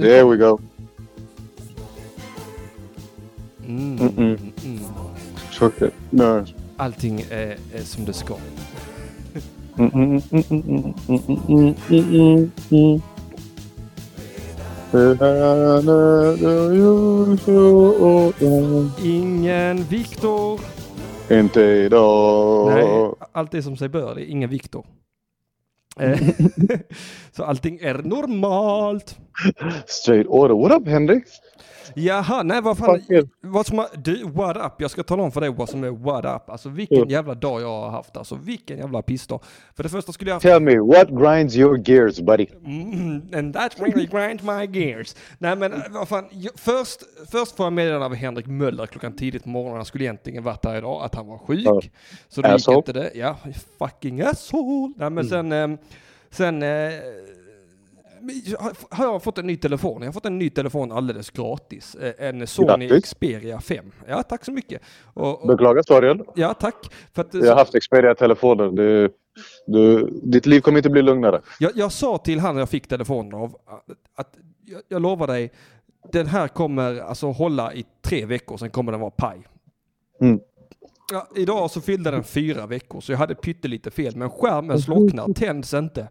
There we go. Mm, Mm-mm. mm. Chocolate. No. Allting är, är som det ska. Mm. Ingen Viktor. Inte idag. Nej, allt är som sig bör. Det är ingen Viktor. Eh, Så allting är normalt. Straight order. What up Henrik? Jaha, nej vad fan. Vad som har, du, what up? Jag ska tala om för dig vad som är what up. Alltså vilken Mm. jävla dag jag har haft. Alltså vilken jävla pissdag. För det första skulle jag haft Tell me, what grinds your gears buddy? Mm, and that really grinds my gears. Nej men eh, vad fan, jag, först, först får jag meddelande av Henrik Möller klockan tidigt på morgonen, han skulle egentligen varit där idag, att han var sjuk. Ja. Så det gick inte det. Ja, fucking asshole. Nej men sen, eh, sen eh, har jag fått en ny telefon. Jag har fått en ny telefon alldeles gratis. Eh, En Sony Grattis. Xperia 5. Ja, tack så mycket. Och, och, Beklagar sorgen. ja, tack. För att, Jag har haft Xperia-telefoner. Du, du, ditt liv kommer inte bli lugnare. Jag, jag sa till han jag fick telefonen av att jag, jag lovar dig, den här kommer alltså hålla i tre veckor, sen kommer den vara paj. Mm. Ja, idag så fyllde den fyra veckor, så jag hade pyttelite fel, men skärmen slocknar, tänds inte.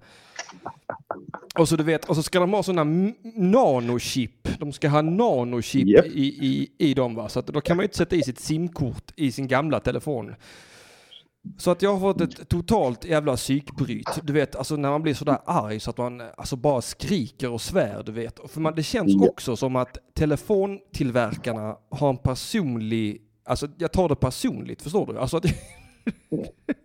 Och så du vet, och så ska de ha sådana nanochip. De ska ha nanochip Japp. i, i, i dem va, så att då kan man ju inte sätta i sitt simkort i sin gamla telefon. Så att jag har fått ett totalt jävla psykbryt. Du vet, alltså när man blir sådär arg så att man alltså bara skriker och svär, du vet. För man, det känns också som att telefontillverkarna har en personlig, alltså jag tar det personligt, förstår du? Alltså att,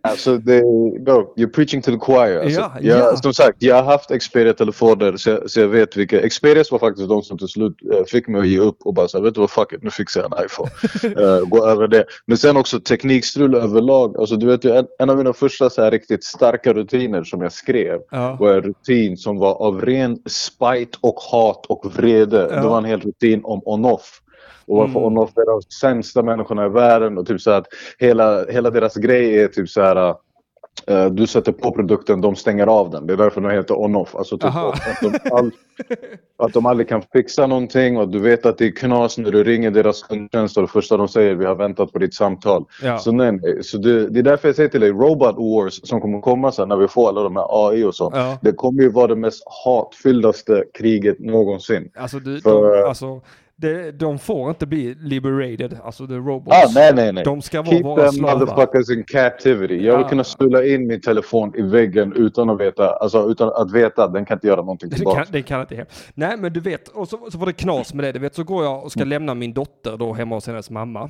Alltså, det, no, you're preaching to the choir. Alltså, Ja, jag, ja. Som sagt, jag har haft Xperia-telefoner så, jag- så jag vet vilka. Xperias var faktiskt de som till slut eh, fick mig att ge upp och bara säga, vet du vad, fuck it, nu fixar jag en iPhone. Eh, gå över det. Men sen också teknikstrul överlag. Alltså, du vet en, en av mina första så här, riktigt starka rutiner som jag skrev ja. var en rutin som var av ren spite och hat och vrede. Det var en hel rutin om on-off. Och varför Mm. on-off är de sämsta människorna i världen och typ så att hela, hela deras grej är typ så här. eh, du sätter på produkten, de stänger av den. Det är därför de heter on-off. Alltså typ att, de all, att de aldrig kan fixa någonting och du vet att det är knas när du ringer deras kundtjänst och det första de säger vi har väntat på ditt samtal. Ja. Så, nej, nej. så det, det är därför jag säger till dig, Robot Wars som kommer komma sen när vi får alla de här AI och sånt. Ja. Det kommer ju vara det mest hatfylldaste kriget någonsin. Alltså, du, För- de, alltså det, de får inte bli liberated, alltså the robots. Ah, nej, nej, nej. De ska vara Keep våra them motherfuckers in captivity. Jag vill Ja. kunna stula in min telefon i väggen utan att veta, alltså utan att veta den kan inte göra någonting tillbaka. kan, det kan inte hem. Nej men du vet, och så, så var det knas med det. Du vet, så går jag och ska lämna min dotter då hemma hos hennes mamma.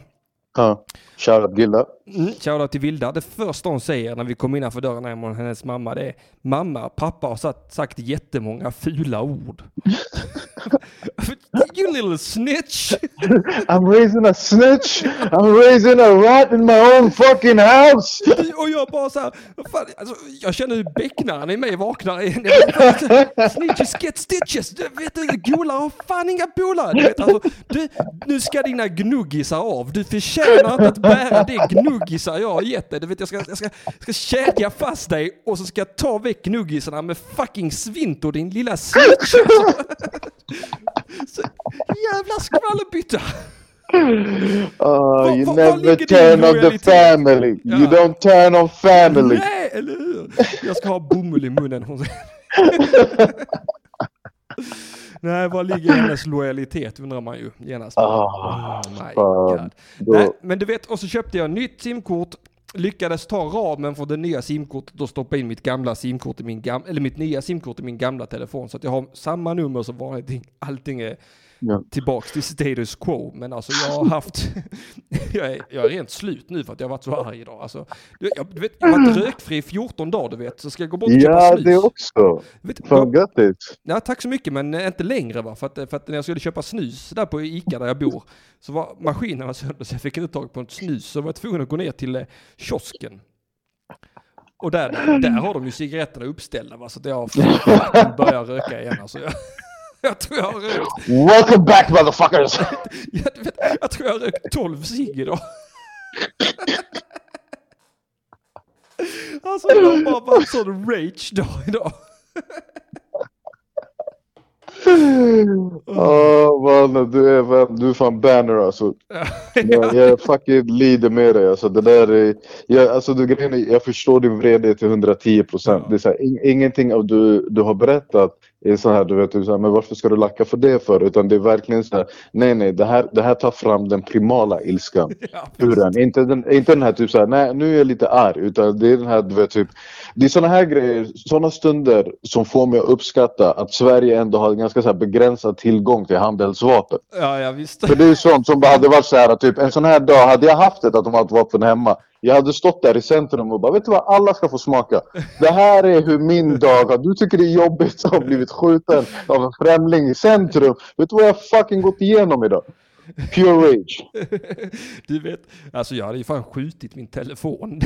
Ja. Shoutout Gilda. Mm, Shoutout till Vilda. Det första hon säger när vi kommer innanför dörren hemma hos hennes mamma det är Mamma, pappa har sagt, sagt jättemånga fula ord. you little snitch! I'm raising a snitch! I'm raising a rat in my own fucking house! Och jag bara så här, fan, alltså, jag känner hur becknaren i mig vaknar vet, Snitches get stitches! Du vet du, golar har fan inga polare! Du vet, alltså, nu ska dina gnuggisar av. Du förtjänar inte att bära det gnuggisar jag har gett dig. Du vet, jag ska, jag ska, ska kedja fast dig och så ska jag ta väck gnuggisarna med fucking svinto din lilla snitch! Jävla skvallerbytta! Uh, you vad never ligger din turn on the family. You Ja. don't turn on family. Nej, eller hur? Jag ska ha bomull i munnen. Nej, var ligger hennes lojalitet undrar man ju genast. Ah, oh my god. Då- Nej, men du vet, och så köpte jag nytt simkort. Lyckades ta ramen för det nya simkortet och stoppa in mitt gamla simkort i min gamla, eller mitt nya simkort i min gamla telefon. Så att jag har samma nummer som vanligt. Allting är Ja. tillbaks till status quo. Men alltså jag har haft, jag, är, jag är rent slut nu för att jag har varit så arg idag. Alltså, du, jag, du vet, jag har varit rökfri i 14 dagar du vet, så ska jag gå bort och köpa Ja, snus. det också. Vet, Fan grattis. ja, tack så mycket, men inte längre va. För att, för att när jag skulle köpa snus där på Ica där jag bor, så var maskinerna sönder så jag fick inte tag på ett snus. Så var jag tvungen att gå ner till eh, kiosken. Och där, där har de ju cigaretterna uppställda va, så att jag börjar röka igen. Alltså, jag, jag tror jag har rökt Welcome back motherfuckers! Jag, vet, jag tror jag har rökt 12 cigg idag. Alltså det har bara varit sån rage dag idag. Ja mannen, du är, vem- du är fan banner alltså. Jag, jag fucking lider med dig alltså. Det där är, jag, alltså du, grejen är, jag förstår din vrede till 110 procent. Ja. Det är så här, ing, ingenting av du, du har berättat är så här, du vet, du, så här, men varför ska du lacka för det för? Utan det är verkligen så här, nej nej, det här, det här tar fram den primala ilskan. Ja. Inte den, inte den här typ såhär, nej nu är jag lite arg. Utan det är den här, du vet typ. Det är såna här grejer, såna stunder som får mig att uppskatta att Sverige ändå har en ganska så här begränsad tillgång till handelsvapen. ja, ja visst. För det är sånt som bara hade varit så här, typ en sån här dag, hade jag haft ett automatvapen hemma. Jag hade stått där i centrum och bara, vet du vad, alla ska få smaka. Det här är hur min dag har, du tycker det är jobbigt att ha blivit skjuten av en främling i centrum. Vet du vad jag fucking gått igenom idag? Pure rage. Du vet, alltså jag hade ju fan skjutit min telefon.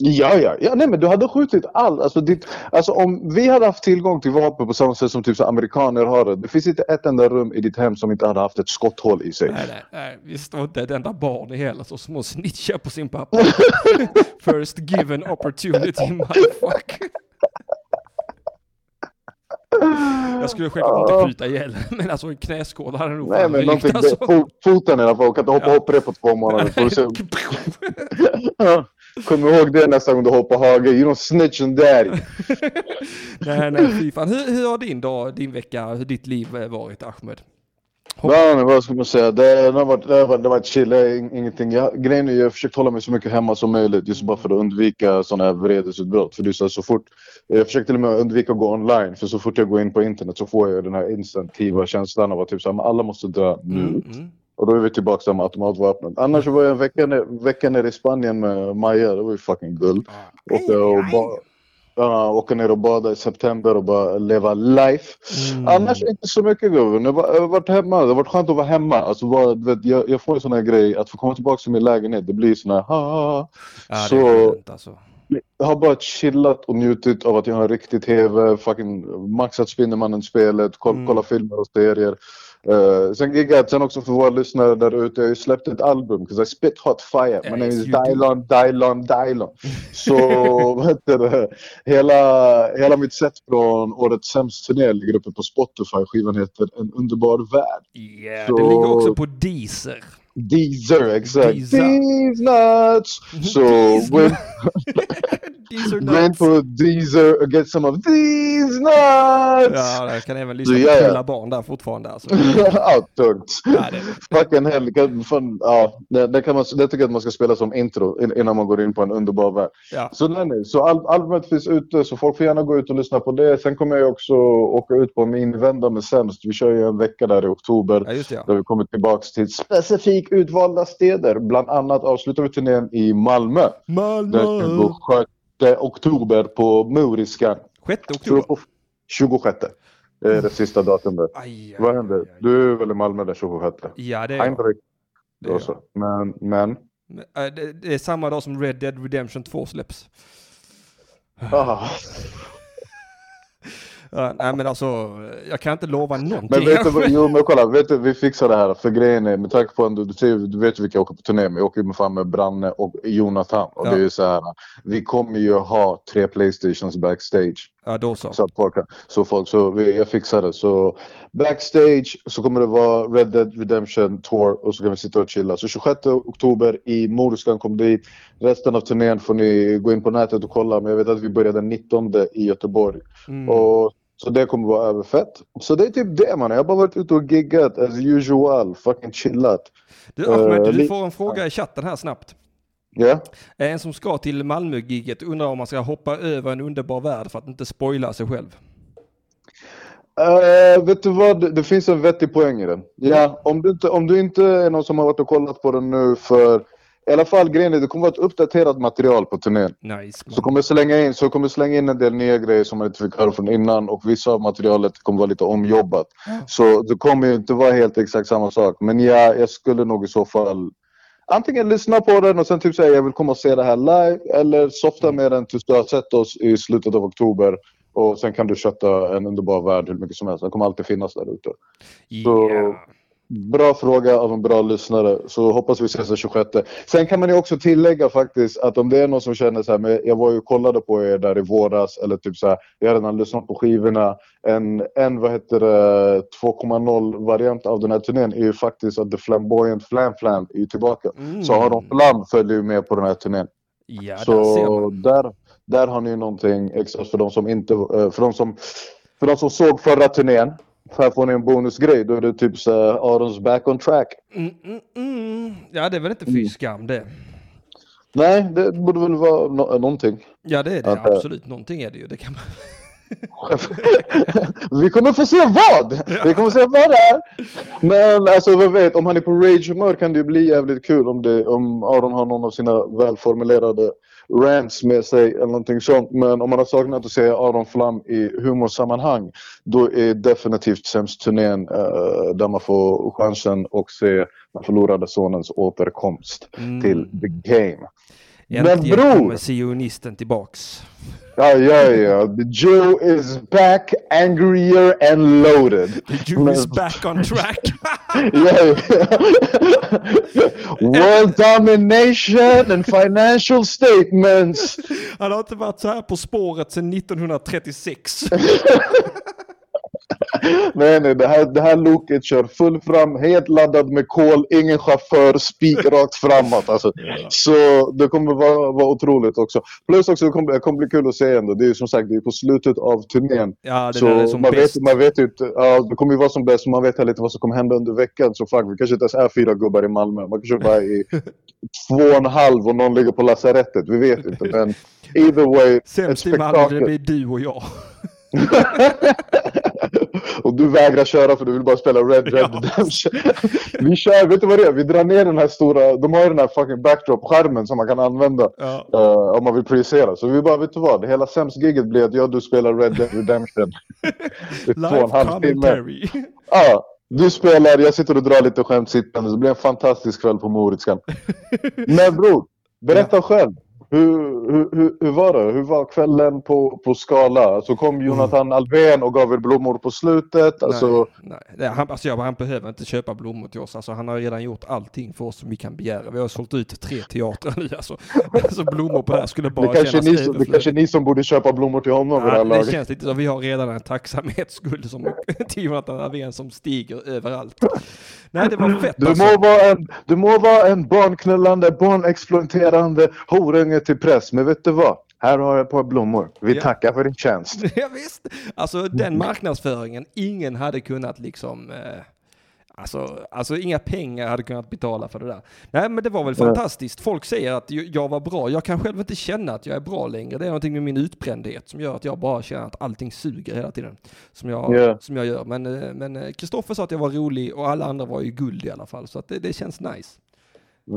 Ja, ja, ja, nej men du hade skjutit allt. Alltså, ditt, alltså om vi hade haft tillgång till vapen på samma sätt som typ så amerikaner har det. Det finns inte ett enda rum i ditt hem som inte hade haft ett skotthål i sig. Nej, nej, nej, visst var inte ett enda barn i heller så små snitchar på sin pappa. First given opportunity, motherfucker. Jag skulle självklart inte skjuta ihjäl men alltså en knäskål hade nog Nej men någonting, alltså. fo- foten i alla fall. Kan inte hoppa Ja. det på två månader. Kom ihåg det nästa gång du hoppar hage. You don't snitch on daddy. nej, nej, fy fan. Hur, hur har din dag, din vecka, hur ditt liv eh, varit, Ahmed? Hopp. Ja, men vad ska man säga? Det, det, har varit, det, har varit, det har varit chill. Ingenting. Jag, grejen är jag har försökt hålla mig så mycket hemma som möjligt. Just bara för att undvika sådana här vredesutbrott. För det är så, här, så fort, jag försöker till och med undvika att gå online. För så fort jag går in på internet så får jag den här instinktiva känslan av att typ så här, alla måste dö nu. Mm, mm. Och då är vi tillbaka till automatvapnet. Annars var jag en vecka, ner, vecka nere i Spanien med Maja. Det var ju fucking guld. Åka, och ba, ja, åka ner och bada i september och bara leva life. Mm. Annars inte så mycket gubben. Jag har varit hemma. Det har varit skönt att vara hemma. Alltså, bara, vet, jag, jag får en sån här grej att få komma tillbaka till min lägenhet. Det blir sån här ha, ha, ha. Ja, det Så- alltså. Jag har bara chillat och njutit av att jag har en riktig TV, fucking maxat Spindelmannen-spelet, koll, Mm. kolla filmer och serier. Uh, sen giggat, sen också för våra lyssnare där ute, jag har ju släppt ett album, 'cause I spit hot fire. My name is. Dylon, Dylon, Dylon. Så vad heter det? Hela, hela mitt set från årets sämst turné ligger uppe på Spotify. Skivan heter En underbar värld. Yeah, Så- det ligger också på Deezer. Deezer, exakt. Deezer. These nuts! Så These gå in, Gå in nuts. på Deezer och get some of these nuts! Ja, jag kan även lyssna på ja. knulla barn där fortfarande alltså. ja, tungt. Ja, det Fucking hell. Ja, det, det, kan man, det tycker jag att man ska spela som intro in, innan man går in på en underbar värld. Ja. Så, nej, nej. så al albumet finns ute så folk får gärna gå ut och lyssna på det. Sen kommer jag också åka ut på min vända med sämst. Vi kör ju en vecka där i oktober. ja, just det. Ja. Där vi kommer tillbaka till specifikt utvalda städer. Bland annat avslutar vi turnén i Malmö. Malmö. 26 oktober på Moriskan. 6 Så oktober. på 26. Det är det sista datumet. Aj, aj, Vad händer? aj. Du är väl i Malmö den 26? Ja, det är jag. Det är jag. Men, men. Äh, det är samma dag som Red Dead Redemption 2 släpps. Ah. Ja, nej men alltså, jag kan inte lova någonting. Men vet du, jo men kolla, vet du, vi fixar det här. För grejen är, med tanke på att du, du, du vet vilka jag åker på turné med. Jag åker med fan med Branne och Jonathan. Och Ja. det är ju så här. Vi kommer ju ha tre Playstations backstage. Ja, då så. Så kan- så folk, så vi, jag fixar det. Så backstage så kommer det vara Red Dead Redemption Tour och så kan vi sitta och chilla. Så 26 oktober i Moriskan, kom dit. Resten av turnén får ni gå in på nätet och kolla. Men jag vet att vi börjar den 19 i Göteborg. Mm. Och, så det kommer vara överfett. Så det är typ det man. Jag har bara varit ute och giggat as usual. Fucking chillat. Du Ahmed, eh, du li- får en fråga i chatten här snabbt. Ja? En som ska till Malmö-giget undrar om man ska hoppa över en underbar värld för att inte spoila sig själv. Eh, vet du vad? Det, finns en vettig poäng i den. Ja, om du, inte, om du inte är någon som har varit och kollat på den nu för... I alla fall grejen är det kommer vara ett uppdaterat material på turnén. Nice. Så kommer jag slänga in, så kommer slänga in en del nya grejer som man inte fick höra från innan och vissa av materialet kommer vara lite omjobbat. Så det kommer ju inte vara helt exakt samma sak. Men ja, jag skulle nog i så fall antingen lyssna på den och sen typ säga jag vill komma och se det här live eller softa med den tills du har sett oss i slutet av oktober. Och sen kan du kötta en underbar värld hur mycket som helst. Den kommer alltid finnas där ute. Ja. Bra fråga av en bra lyssnare. Så hoppas vi ses den 26. Sen kan man ju också tillägga faktiskt att om det är någon som känner så här, men jag var ju och kollade på er där i våras eller typ så här, jag har redan lyssnat på skivorna. En, en vad heter det, 2.0 variant av den här turnén är ju faktiskt att The Flamboyant Flam Flam är ju tillbaka. Mm. Så Aron Flam följer ju med på den här turnén. Ja, Så där, där har ni någonting extra för de som inte, eh, för de som, för de som såg förra turnén. Här får ni en bonusgrej. Då är det typ så här, Arons back on track. Mm, mm, mm. Ja, det är väl inte fy skam det. Nej, det borde väl vara no någonting. Ja, det är det. Att, eh, Absolut. Någonting är det ju. Det kan man... Vi kommer få se vad! Vi kommer se vad det är! Men alltså vem vet, om han är på rage-humör kan det ju bli jävligt kul om, det, om Aron har någon av sina välformulerade rants med sig eller någonting sånt. Men om man har saknat att se Aron Flam i humorsammanhang då är definitivt Sämst-turnén uh, där man får chansen att se den förlorade sonens återkomst Mm. till the game. Men Äntligen bror! kommer sionisten tillbaks. Ja, ja. The Jew is back, angrier and loaded. The Jew is back on track. Yeah. World domination and financial statements. Han har inte varit så här på spåret sedan 1936. Nej, nej, det här, det här loket kör full fram, helt laddad med kol, ingen chaufför, spikrakt framåt. Alltså. Så det kommer vara, vara otroligt också. Plus också, det kommer, det kommer bli kul att se ändå. Det är som sagt det är på slutet av turnén. Ja, det så är som man, bäst. vet, man vet ju inte, ja, det kommer ju vara som bäst, man vet heller inte vad som kommer hända under veckan. Så fuck, vi kanske inte ens är fyra gubbar i Malmö. Man kanske bara är i två och en halv och någon ligger på lasarettet. Vi vet inte. Men either way, Sämst i Malmö, det blir du och jag. och du vägrar köra för du vill bara spela Red Red Ja. Redemption. Vi kör, vet du vad det är? Vi drar ner den här stora, de har ju den här fucking backdrop-skärmen som man kan använda Ja. eh, om man vill projicera. Så vi bara, vet du vad? Hela sämst-giget blir att jag du spelar Red Dead Redemption. I två Live commentary. Ja, du spelar, jag sitter och drar lite skämt sittande. Det blir en fantastisk kväll på Moritskan. Men bror, berätta själv. Hur, hur, hur, var det? Hur var kvällen på, på Skala? Så kom Jonathan Alvén och gav er blommor på slutet. Alltså, Nej, nej. Det Han, alltså jag, han behöver inte köpa blommor till oss. Alltså han har redan gjort allting för oss som vi kan begära. Vi har sålt ut tre teatrar nu. Alltså, alltså blommor på det här skulle det, bara kanske kännas ni, som- det kanske är ni som borde köpa blommor till honom vid det här det känns lite som vi har redan en tacksamhetsskuld som till Jonathan Alvén som stiger överallt. Nej, det var fett Du alltså. må, vara en, du må vara en barnknullande, barnexploaterande horunge till press. Men vet du vad? Här har jag ett par blommor. Vi Ja. tackar för din tjänst. Ja, visst. Alltså den marknadsföringen, ingen hade kunnat liksom... Eh, alltså, alltså inga pengar hade kunnat betala för det där. Nej men det var väl Ja. fantastiskt. Folk säger att jag var bra. Jag kan själv inte känna att jag är bra längre. Det är någonting med min utbrändhet som gör att jag bara känner att allting suger hela tiden. Som jag, Ja. som jag gör. Men eh, men, eh, Kristoffer sa att jag var rolig och alla andra var ju guld i alla fall. Så att det, det känns nice.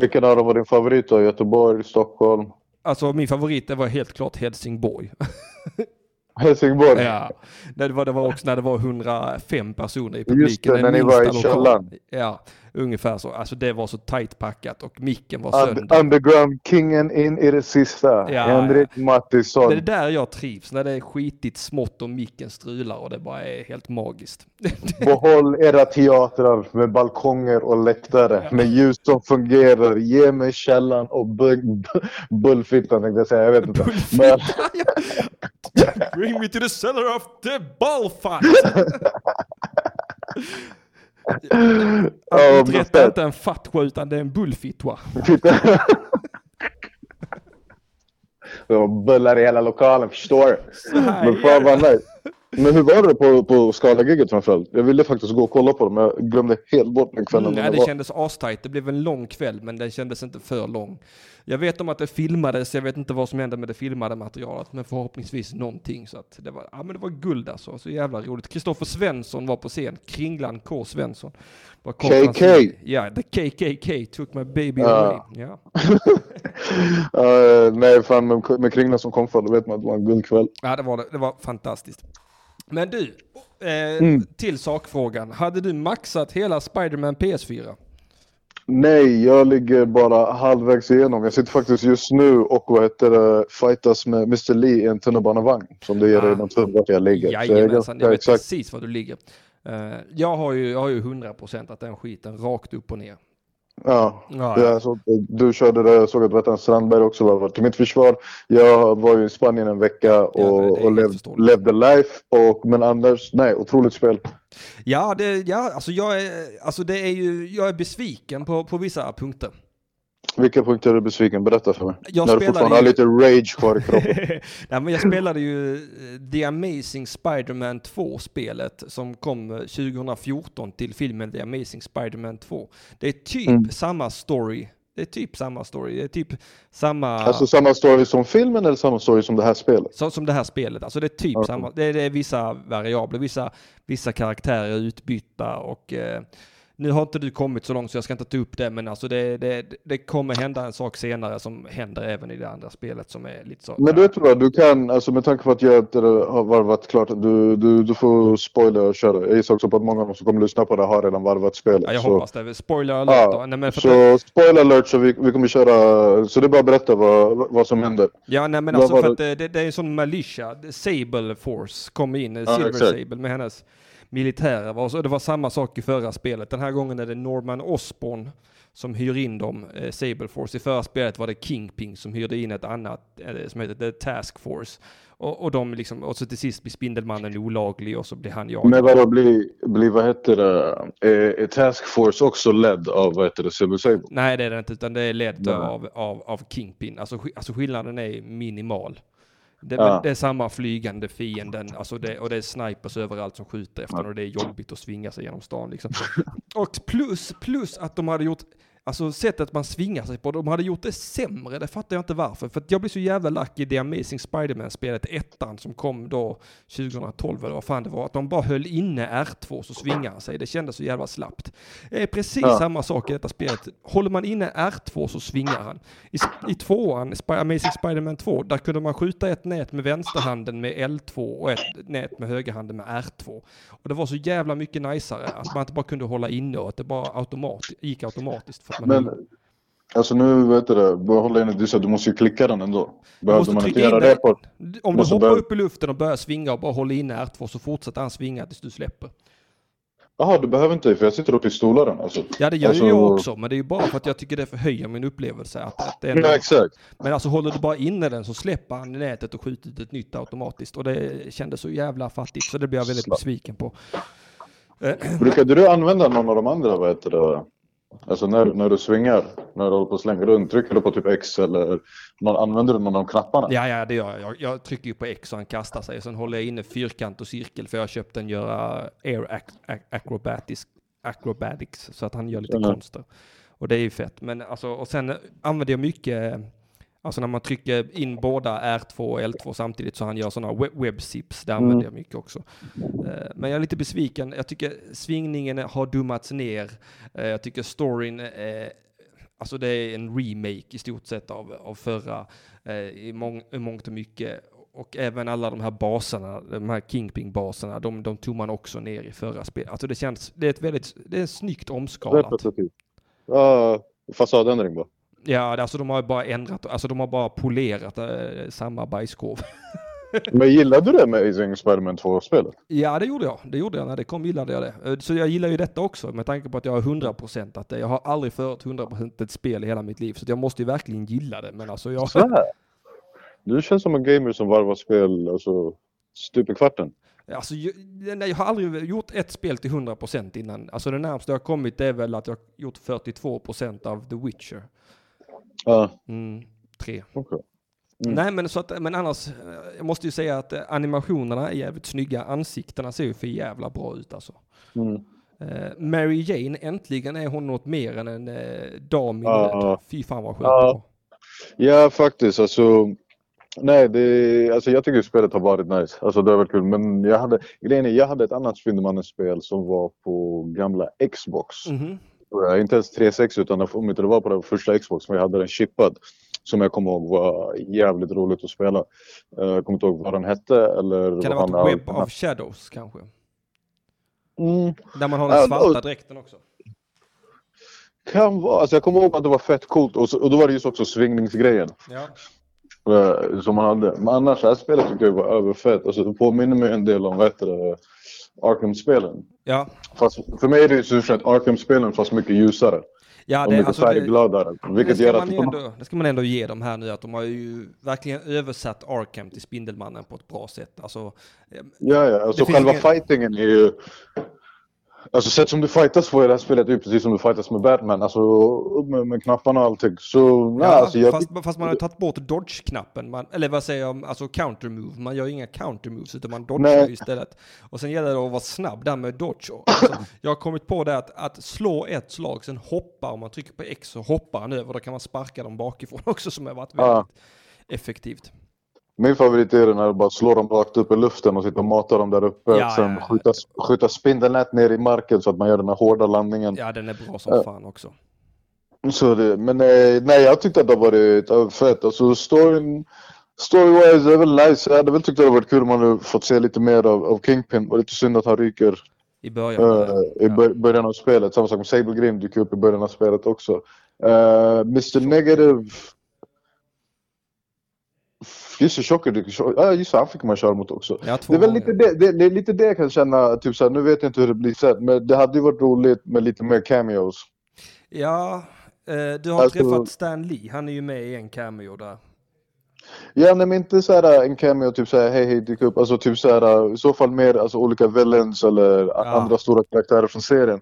Vilken av dem var din favorit då? Göteborg, Stockholm, Alltså min favorit det var helt klart Helsingborg. Helsingborg? Ja, det var, det var också när det var 105 personer i Just publiken. det, den när ni var i källaren. Ja, ungefär så. Alltså det var så tight packat och micken var sönder. Underground-kingen in i det sista. Ja, Henrik Mattisson. Det är där jag trivs, när det är skitigt smått och micken strular och det bara är helt magiskt. Behåll era teatrar med balkonger och läktare. Med ljus som fungerar. Ge mig källan och bu- bu- bullfittan tänkte jag säga. Jag vet inte. Men, Bring me to the cellar of the ballfight! Ja, Uträtta men- inte en fatwa utan det är en bullfitwa. De bullar i hela lokalen, förstår här Men är fan vad nice. Men hur var det på, på Skala-giget framförallt? Jag ville faktiskt gå och kolla på det men jag glömde helt bort den kvällen. Mm, nej, det det var. kändes astajt. Det blev en lång kväll, men den kändes inte för lång. Jag vet om att det filmades, jag vet inte vad som hände med det filmade materialet, men förhoppningsvis någonting. Så att det var, ja men det var guld alltså. Så jävla roligt. Kristoffer Svensson var på scen, Kringlan K. Svensson. KK. Ja, the KKK took my baby away. Ja. Eh, nej, fan med, med Kringlan som kom för då vet man att det var en guldkväll. ja, det var det. Det var fantastiskt. Men du, eh, Mm. till sakfrågan. Hade du maxat hela Spiderman PS4? Nej, jag ligger bara halvvägs igenom. Jag sitter faktiskt just nu och vad heter det, fightas med Mr Lee i en tunnelbanevagn. Som det ger Ah. redan tur vart jag ligger. Jag Jajamensan, jag ganska vet exakt. precis var du ligger. Eh, jag har ju, jag har ju 100% att den skiten rakt upp och ner. Ja, Ja, är så, du körde det, jag såg att Vettan Strandberg också var Till mitt försvar, jag var ju i Spanien en vecka och, helt och lev, levde life. Och, men Anders, nej, otroligt spel. Ja, det, ja alltså, jag är, alltså det är ju, jag är besviken på, på vissa punkter. Vilka punkter är du besviken? Berätta för mig. Jag När du fortfarande har ju- lite rage kvar i kroppen. Nej, men jag spelade ju eh, The Amazing Spider-Man 2-spelet som kom eh, 2014 till filmen The Amazing Spider-Man 2. Det är typ Mm. samma story. Det är typ samma story. Det är typ samma... Alltså samma story som filmen eller samma story som det här spelet? Så, som det här spelet, alltså det är typ Okej. samma. Det är, det är vissa variabler, vissa, vissa karaktärer är utbytta och eh, nu har inte du kommit så långt så jag ska inte ta upp det, men alltså det, det, det kommer hända en sak senare som händer även i det andra spelet som är lite så. Men du vet vad, du kan, alltså med tanke på att jag inte har varvat klart, du, du, du får spoila och köra. Jag gissar också på att många av dem som kommer lyssna på det har redan varvat spelet. Ja, jag så, hoppas det. Spoiler alert Ja, då. Nej, så spoiler alert så vi, vi kommer köra, så det är bara att berätta vad, vad som händer. ja, nej, men alltså för att det, det, det är en sån militia. Sable Force kom in, ja, Silver exakt. Sable med hennes militärer. Och det var samma sak i förra spelet. Den här gången är det Norman Osborn som hyr in dem, eh, Sable Force. I förra spelet var det Kingpin som hyrde in ett annat eh, som heter The Task Force. Och, och, de liksom, och så till sist blir Spindelmannen olaglig och så blir han jagad. Men vadå, blir, blir vad heter det, är, är Task Force också ledd av vad heter det, Silver Sable? Nej det är det inte, utan det är Nej. av, av, av Kingpin. Alltså, alltså skillnaden är minimal. Det, Ja. det är samma flygande fienden, alltså det, och det är snipers överallt som skjuter efter Ja. och det är jobbigt att svinga sig genom stan liksom. Och plus, plus att de hade gjort, alltså sättet man svingar sig på, de hade gjort det sämre, det fattar jag inte varför. För jag blev så jävla lack i The Amazing Spider-Man-spelet, ettan som kom då 2012 eller vad fan det var, att de bara höll inne R2 så svingar sig. Det kändes så jävla slappt. Det är precis Ja. samma sak i detta spelet. Håller man inne R2 så svingar han. I, i tvåan, Sp- Amazing Spider-Man 2, där kunde man skjuta ett nät med vänsterhanden med L2 och ett nät med högerhanden med R2. Och det var så jävla mycket najsare att man inte bara kunde hålla inne och att det bara automat, gick automatiskt. Man Men alltså nu vet du det, bara hålla inne, du sa du måste ju klicka den ändå. Du Behövde man inte in göra det på... Om du hoppar upp i luften och börjar svinga och bara håller inne R2 så fortsätter han svinga tills du släpper. Jaha, du behöver inte för jag sitter och pistolar den alltså. Ja det gör Alltså- jag också, men det är ju bara för att jag tycker det förhöjer min upplevelse. Att, att det ändå, Ja, exakt. men alltså håller du bara inne den så släpper han nätet och skjuter ut ett nytt automatiskt. Och det kändes så jävla fattigt så det blev jag väldigt Slapp. besviken på. Brukade du använda någon av de andra, vad heter det? Alltså när, när du svingar, när du håller på att slänga runt, trycker du på typ X eller använder du någon av knapparna? Ja, ja, det gör jag. jag. Jag trycker ju på X och han kastar sig. Sen håller jag inne fyrkant och cirkel för jag har köpt den göra air ac- ac- acrobatics, acrobatics så att han gör lite Mm. konster. Och det är ju fett. Men alltså, och sen använder jag mycket, alltså när man trycker in båda R2 och L2 samtidigt så han gör sådana web webzips, det använder Mm. jag mycket också. Eh, Men jag är lite besviken. Jag tycker svingningen har dummats ner. Eh, Jag tycker storyn, eh, alltså det är en remake i stort sett av, av förra i, mång, i mångt och mycket. Och även alla de här baserna, de här Kingpin-baserna, de, de tog man också ner i förra spelet. Alltså det känns, det är ett väldigt, det är snyggt omskalat. Repetitivt. Ja, fasadändring bara. Ja, alltså de har bara ändrat, alltså de har bara polerat eh, samma bajskorv. Men gillade du det med Amazing Spider-Man 2-spelet? Ja, det gjorde jag. Det gjorde jag. När det kom gillade jag det. Eh, Så jag gillar ju detta också med tanke på att jag har 100% att det. Jag har aldrig förut 100% ett spel i hela mitt liv. Så jag måste ju verkligen gilla det. Men alltså jag... Så här. Du känns som en gamer som varvar spel alltså, stup i kvarten. Alltså, jag, nej, jag har aldrig gjort ett spel till 100% innan. Alltså det närmaste jag har kommit är väl att jag har gjort 42% av The Witcher. Ja, Mm, tre. okej. Mm. Nej men så att, men annars, eh, jag måste ju säga att eh, animationerna är jävligt snygga. Ansiktena ser ju för jävla bra ut alltså. Mm. Eh, Mary Jane, äntligen är hon något mer än en uh, dam i nöd. Fy fan vad skönt var. Ja, faktiskt. Alltså, nej, det, alltså, jag tycker spelet har varit nice. Alltså, det har varit kul. Men jag hade, grejen är, jag hade ett annat Spindelmannen-spel som var på gamla Xbox. Mhm. Tror jag. Inte ens 360 utan om inte det var på den första Xbox men jag hade den chippad. Som jag kommer ihåg var jävligt roligt att spela. Eh, Jag kommer inte ihåg vad den hette eller Kan det vara Web of Shadows kanske? Mm, Där man har den svarta dräkten också. kan vara. Alltså jag kommer ihåg att det var fett coolt och, så, och då var det just också svingningsgrejen. Ja. Som man hade. Men annars, det här spelet tycker jag var överfett. Alltså, det påminner mig en del om vad heter det, Arkham-spelen. Ja, Fast för mig är det ju så att Arkham-spelen fast mycket ljusare. ja och det, mycket alltså, det, färggladare. det, Vilket ska gör att... ändå, det ska man ändå ge dem här nu, att de har ju verkligen översatt Arkham till Spindelmannen på ett bra sätt. Alltså, eh, Ja, ja. Alltså Det själva ingen- fightingen är ju... Alltså sätt som du fightas på i det här spelet är ju precis som du fightas med Batman. Alltså med, med knapparna och allting. Så ja, alltså jag... fast, fast man har tagit bort dodge-knappen, eller vad säger jag, alltså counter-move. Man gör inga counter-moves utan man dodgar Nej. istället. Och sen gäller det att vara snabb där med dodge. Alltså, jag har kommit på det att, att slå ett slag, sen hoppa, om man trycker på X så hoppar han över. Då kan man sparka dem bakifrån också som har varit väldigt Ja. effektivt. Min favorit är det när du bara slår dem rakt upp i luften och sitter och matar dem där uppe. Ja, sen ja, ja. skjuta, skjuta spindelnät ner i marken så att man gör den här hårda landningen. Ja, den är bra som Ja. fan också. Så det, men eh, nej, jag tyckte att det varit äh, fett. Alltså storyn... Story-wise är väl nice. Jag hade väl tyckt att det varit kul om man hade fått se lite mer av, av Kingpin. Och lite synd att han ryker I början. eh, i ja. bör- början av spelet. Samma sak med Sable Grim dyker upp i början av spelet också. Uh, Mr Negative... Just det, Chocker dyker Ja, just det, han fick man köra mot också. Ja, Det är väl lite det, det, det är lite det jag kan känna, typ såhär, nu vet jag inte hur det blir sen, men det hade ju varit roligt med lite mer cameos. Ja, eh, du har Alltså- träffat Stan Lee. Han är ju med i en cameo där. Ja, nej men inte såhär en cameo, typ såhär hej hej dyk upp, alltså typ såhär i så fall mer alltså olika villains eller andra stora karaktärer från serien.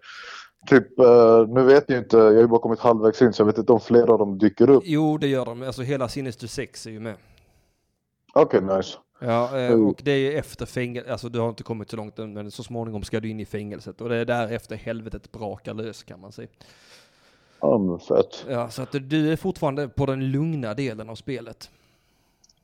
Typ, eh, nu vet jag inte, jag har ju bara kommit halvvägs in så jag vet inte om flera av dem dyker upp. Jo, det gör de. Alltså hela Sinister 6 är ju med. Okej, nice. Ja, eh, och det är efter fängelset, alltså du har inte kommit så långt än, men så småningom ska du in i fängelset. Och det är därefter helvetet brakar lös kan man säga. Ja men fett. Ja, så att du är fortfarande på den lugna delen av spelet.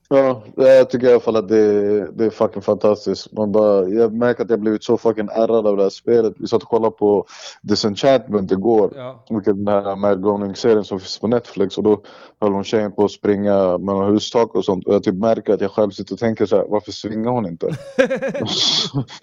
Ja, jag tycker i alla fall att det, det är fucking fantastiskt. Man bara, jag märker att jag blivit så fucking ärrad av det här spelet. Vi satt och kollade på Disenchantment igår. Ja, Vilket den här Mad Groening-serien som finns på Netflix och då höll hon tjejen på att springa mellan hustak och sånt och jag typ märker att jag själv sitter och tänker så här, varför svingar hon inte?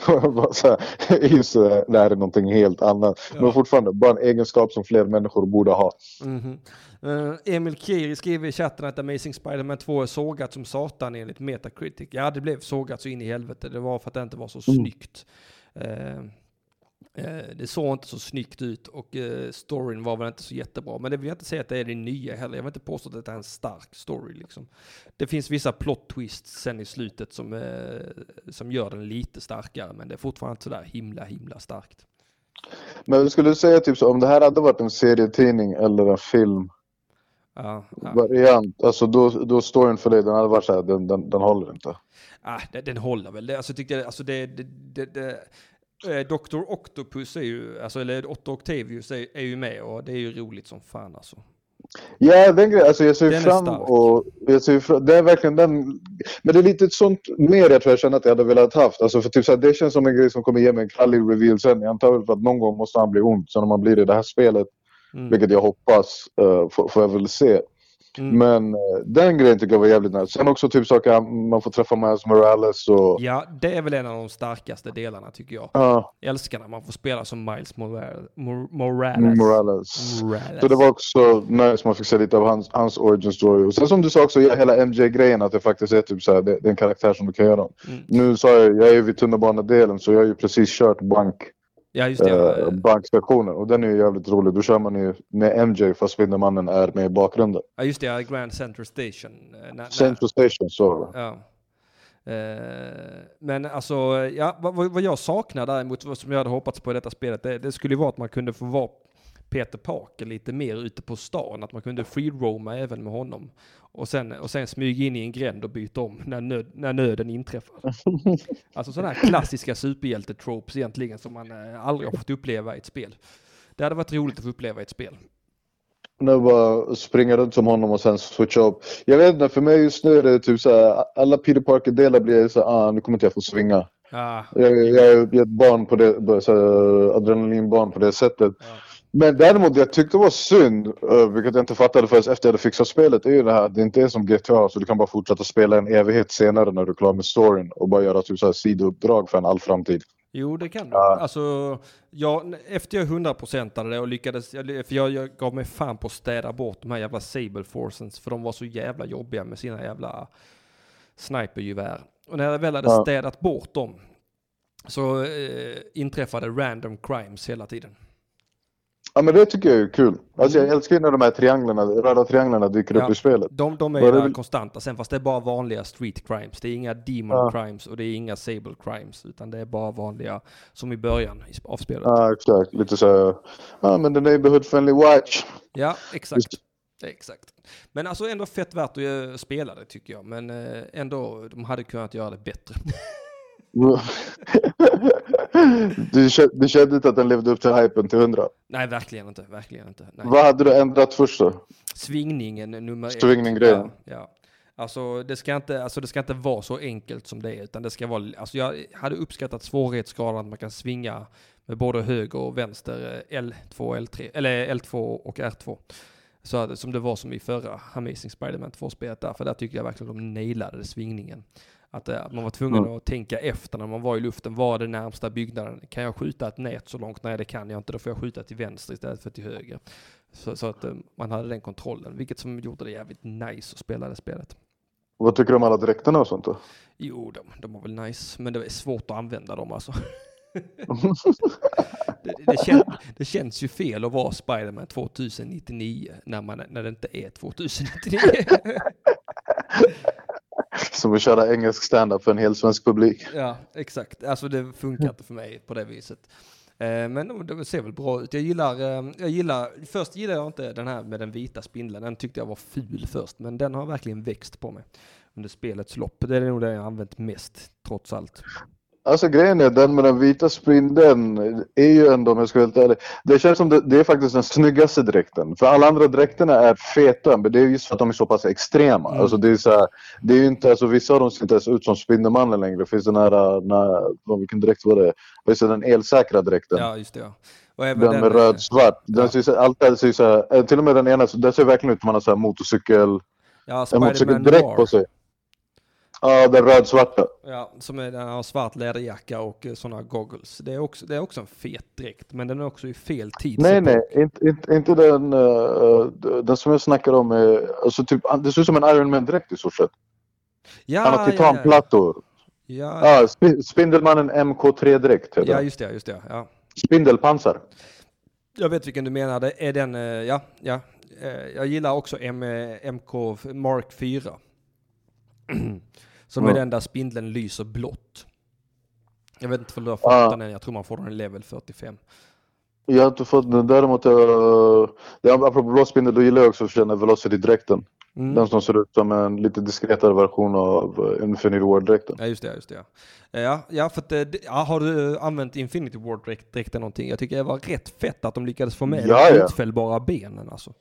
Jag bara så här, just det, det här är någonting helt annat. Men fortfarande, bara en egenskap som fler människor borde ha. mhm. Eh, Emil Kiri skriver i chatten att Amazing Spider-Man 2 är sågat som satan enligt Metacritic. Ja, det blev sågat så in i helvete. Det var för att det inte var så Mm. snyggt. Eh, det såg inte så snyggt ut och storyn var väl inte så jättebra. Men det vill jag inte säga att det är det nya heller. Jag vill inte påstå att det är en stark story liksom. Det finns vissa plot twists sen i slutet som, som gör den lite starkare. Men det är fortfarande inte sådär himla himla starkt. Men skulle du säga typ så, om det här hade varit en serietidning eller en film Ja, ja. variant, alltså då, då storyn för dig, den hade varit så här, den, den, den håller inte. Ah, den, den håller väl. Det, alltså, tyckte jag, alltså det, det, det, det eh, Dr. Octopus är ju, alltså, eller Otto Octavius är, är ju med och det är ju roligt som fan alltså. Ja, den grejen, alltså jag ser ju fram och jag ser fram, det är verkligen den, men det är lite ett sånt mer jag tror jag känner att jag hade velat haft. Alltså för typ så här, det känns som en grej som kommer ge mig en krallig reveal sen. Jag antar väl för att någon gång måste han bli ont, sen om han blir i det här spelet, Mm. vilket jag hoppas, uh, får, får jag väl se. Mm. Men eh, den grejen tycker jag var jävligt nice. Sen också typ saker, man får träffa Miles Morales och... Ja, det är väl en av de starkaste delarna tycker jag. Ja, Jag älskar när man får spela som Miles Morales. Mor- Morales. Morales. Morales. Så det var också nice, man fick se lite av hans, hans origin story. Och sen som du sa också, hela MJ-grejen, att det faktiskt är typ så här, det, det är en karaktär som du kan göra. Mm. Nu sa jag, jag är ju vid tunnelbanedelen så jag har ju precis kört bank, Ja, just det. eh, bankstationen och den är ju jävligt rolig. Då kör man ju med MJ fast Spindelmannen är med i bakgrunden. Ja, just det. ja, Grand Central Station. Eh, när- Central Station, så. Ja. Eh, men alltså, ja, vad, vad vad jag saknar däremot, vad som jag hade hoppats på i detta spelet, det, det skulle ju vara att man kunde få vara Peter Parker lite mer ute på stan, att man kunde free-roama även med honom. Och sen, och sen smyga in i en gränd och byta om när, nöd, när nöden inträffar. alltså sådana här klassiska superhjälte-tropes egentligen som man eh, aldrig har fått uppleva i ett spel. Det hade varit roligt att få uppleva i ett spel. Nu bara springa runt som honom och sen switcha upp. Jag vet inte, för mig just nu är det typ såhär, alla Peter Parker-delar blir så ah, nu kommer inte jag få svinga. Ah, Jag, jag är ett barn på det, så adrenalinbarn på det sättet. ja. Men däremot, det jag tyckte var synd, uh, vilket jag inte fattade förrän efter jag hade fixat spelet, är ju det här att det inte är som GTA, så du kan bara fortsätta spela en evighet senare när du är klar med storyn och bara göra typ så här sidouppdrag för en all framtid. Jo, det kan du. Ja. Alltså, jag, efter jag 100% det och lyckades, för jag, jag gav mig fan på att städa bort de här jävla Sable Forcens, för de var så jävla jobbiga med sina jävla snipergevär. Och när jag väl hade Ja. städat bort dem, så eh, inträffade random crimes hela tiden. Ja men det tycker jag är kul. Alltså jag älskar ju när de här trianglarna, röda trianglarna dyker Ja. upp i spelet. De, de är ju där konstanta sen, fast det är bara vanliga street crimes. Det är inga demon Ja. crimes och det är inga sable crimes, utan det är bara vanliga, som i början av spelet. Ja exakt, lite såhär, ja men the neighborhood friendly watch. Ja, exakt. Exakt. Men alltså ändå fett värt att eh, spela det tycker jag. Men eh, ändå, de hade kunnat göra det bättre. du, kä- du kände inte att den levde upp till hypen till 100? Nej, verkligen inte. Verkligen inte. Nej. Vad hade du ändrat först då? Svingningen nummer ett. Swingning-grejen. Ja, ja. Alltså det, ska inte, alltså det ska inte vara så enkelt som det är, utan det ska vara, alltså jag hade uppskattat svårighetsgraden att man kan svinga med både höger och vänster eh, L2, L3, eller L2 och R2. Så att, som det var som i förra Amazing Spider-Man 2-spelet där, för där tycker jag verkligen de nailade svingningen. Att, eh, att man var tvungen Mm. att tänka efter när man var i luften, var det närmsta byggnaden? Kan jag skjuta ett nät så långt? Nej det kan jag inte, då får jag skjuta till vänster istället för till höger. Så, så att eh, man hade den kontrollen, vilket som gjorde det jävligt nice att spela det spelet. Vad tycker du om alla dräkterna och sånt då? Jo, de, de var väl nice, men det är svårt att använda dem alltså. det, det, kän, det känns ju fel att vara Spiderman 2099 när, man, när det inte är 2099. Som att köra engelsk standup för en hel svensk publik. ja, exakt. Alltså det funkar inte för mig på det viset. Eh, men de- det ser väl bra ut. Jag gillar, eh, jag gillar, först gillade jag inte den här med den vita spindeln. Den tyckte jag var ful först, men den har verkligen växt på mig under spelets lopp. Det är nog den jag använt mest, trots allt. Alltså grejen är den med den vita spindeln är ju ändå om jag ska vara helt ärlig. Det känns som det, det är faktiskt den snyggaste dräkten. För alla andra dräkterna är feta men det är just för att de är så pass extrema. Mm. Alltså det är så här, det är ju inte, alltså vissa av dem ser inte ens ut som Spindelmannen längre. Det finns den här, när, vad- vilken dräkt var det? Det, den elsäkra dräkten. Ja, just det ja. Den med eh, röd-svart. Den ja. ser allt det ser så här, eh, till och med den ena, den ser verkligen ut som man har så här motorcykel, Ja, en motorcykeldräkt på sig. Ja, den röd-svarta. Ja, som är, den har svart läderjacka och sådana goggles. Det är, också, det är också en fet dräkt, men den är också i fel tid. Nej, nej, inte, inte, inte den, uh, den som jag snackar om. Är, alltså typ, det ser ut som en Iron Man-dräkt i stort sett. Ja, Han har ja, ja, titanplattor. ja, Ja, Sp- Spindelmannen MK3-dräkt heter ja, just det, just det. Ja. Spindelpansar. Jag vet vilken du menar. Det är den, eh, ja, ja. Eh, Jag gillar också M, eh, MK Mark 4. Som är Ja. den där spindeln lyser blått. Jag vet inte om du har fått den än. Jag tror man får den i level 45. Jag har inte fått den. Däremot, uh, ja, apropå blå spindel, då gillar jag också att känna Velocity-dräkten. Mm. Den som ser ut som en lite diskretare version av uh, Infinity War-dräkten. Ja just det, just det. Ja, Eh, ja, ja för att, eh, ja, har du använt Infinity Ward direkt, direkt eller någonting? Jag tycker det var rätt fett att de lyckades få med Ja, de utfällbara benen alltså.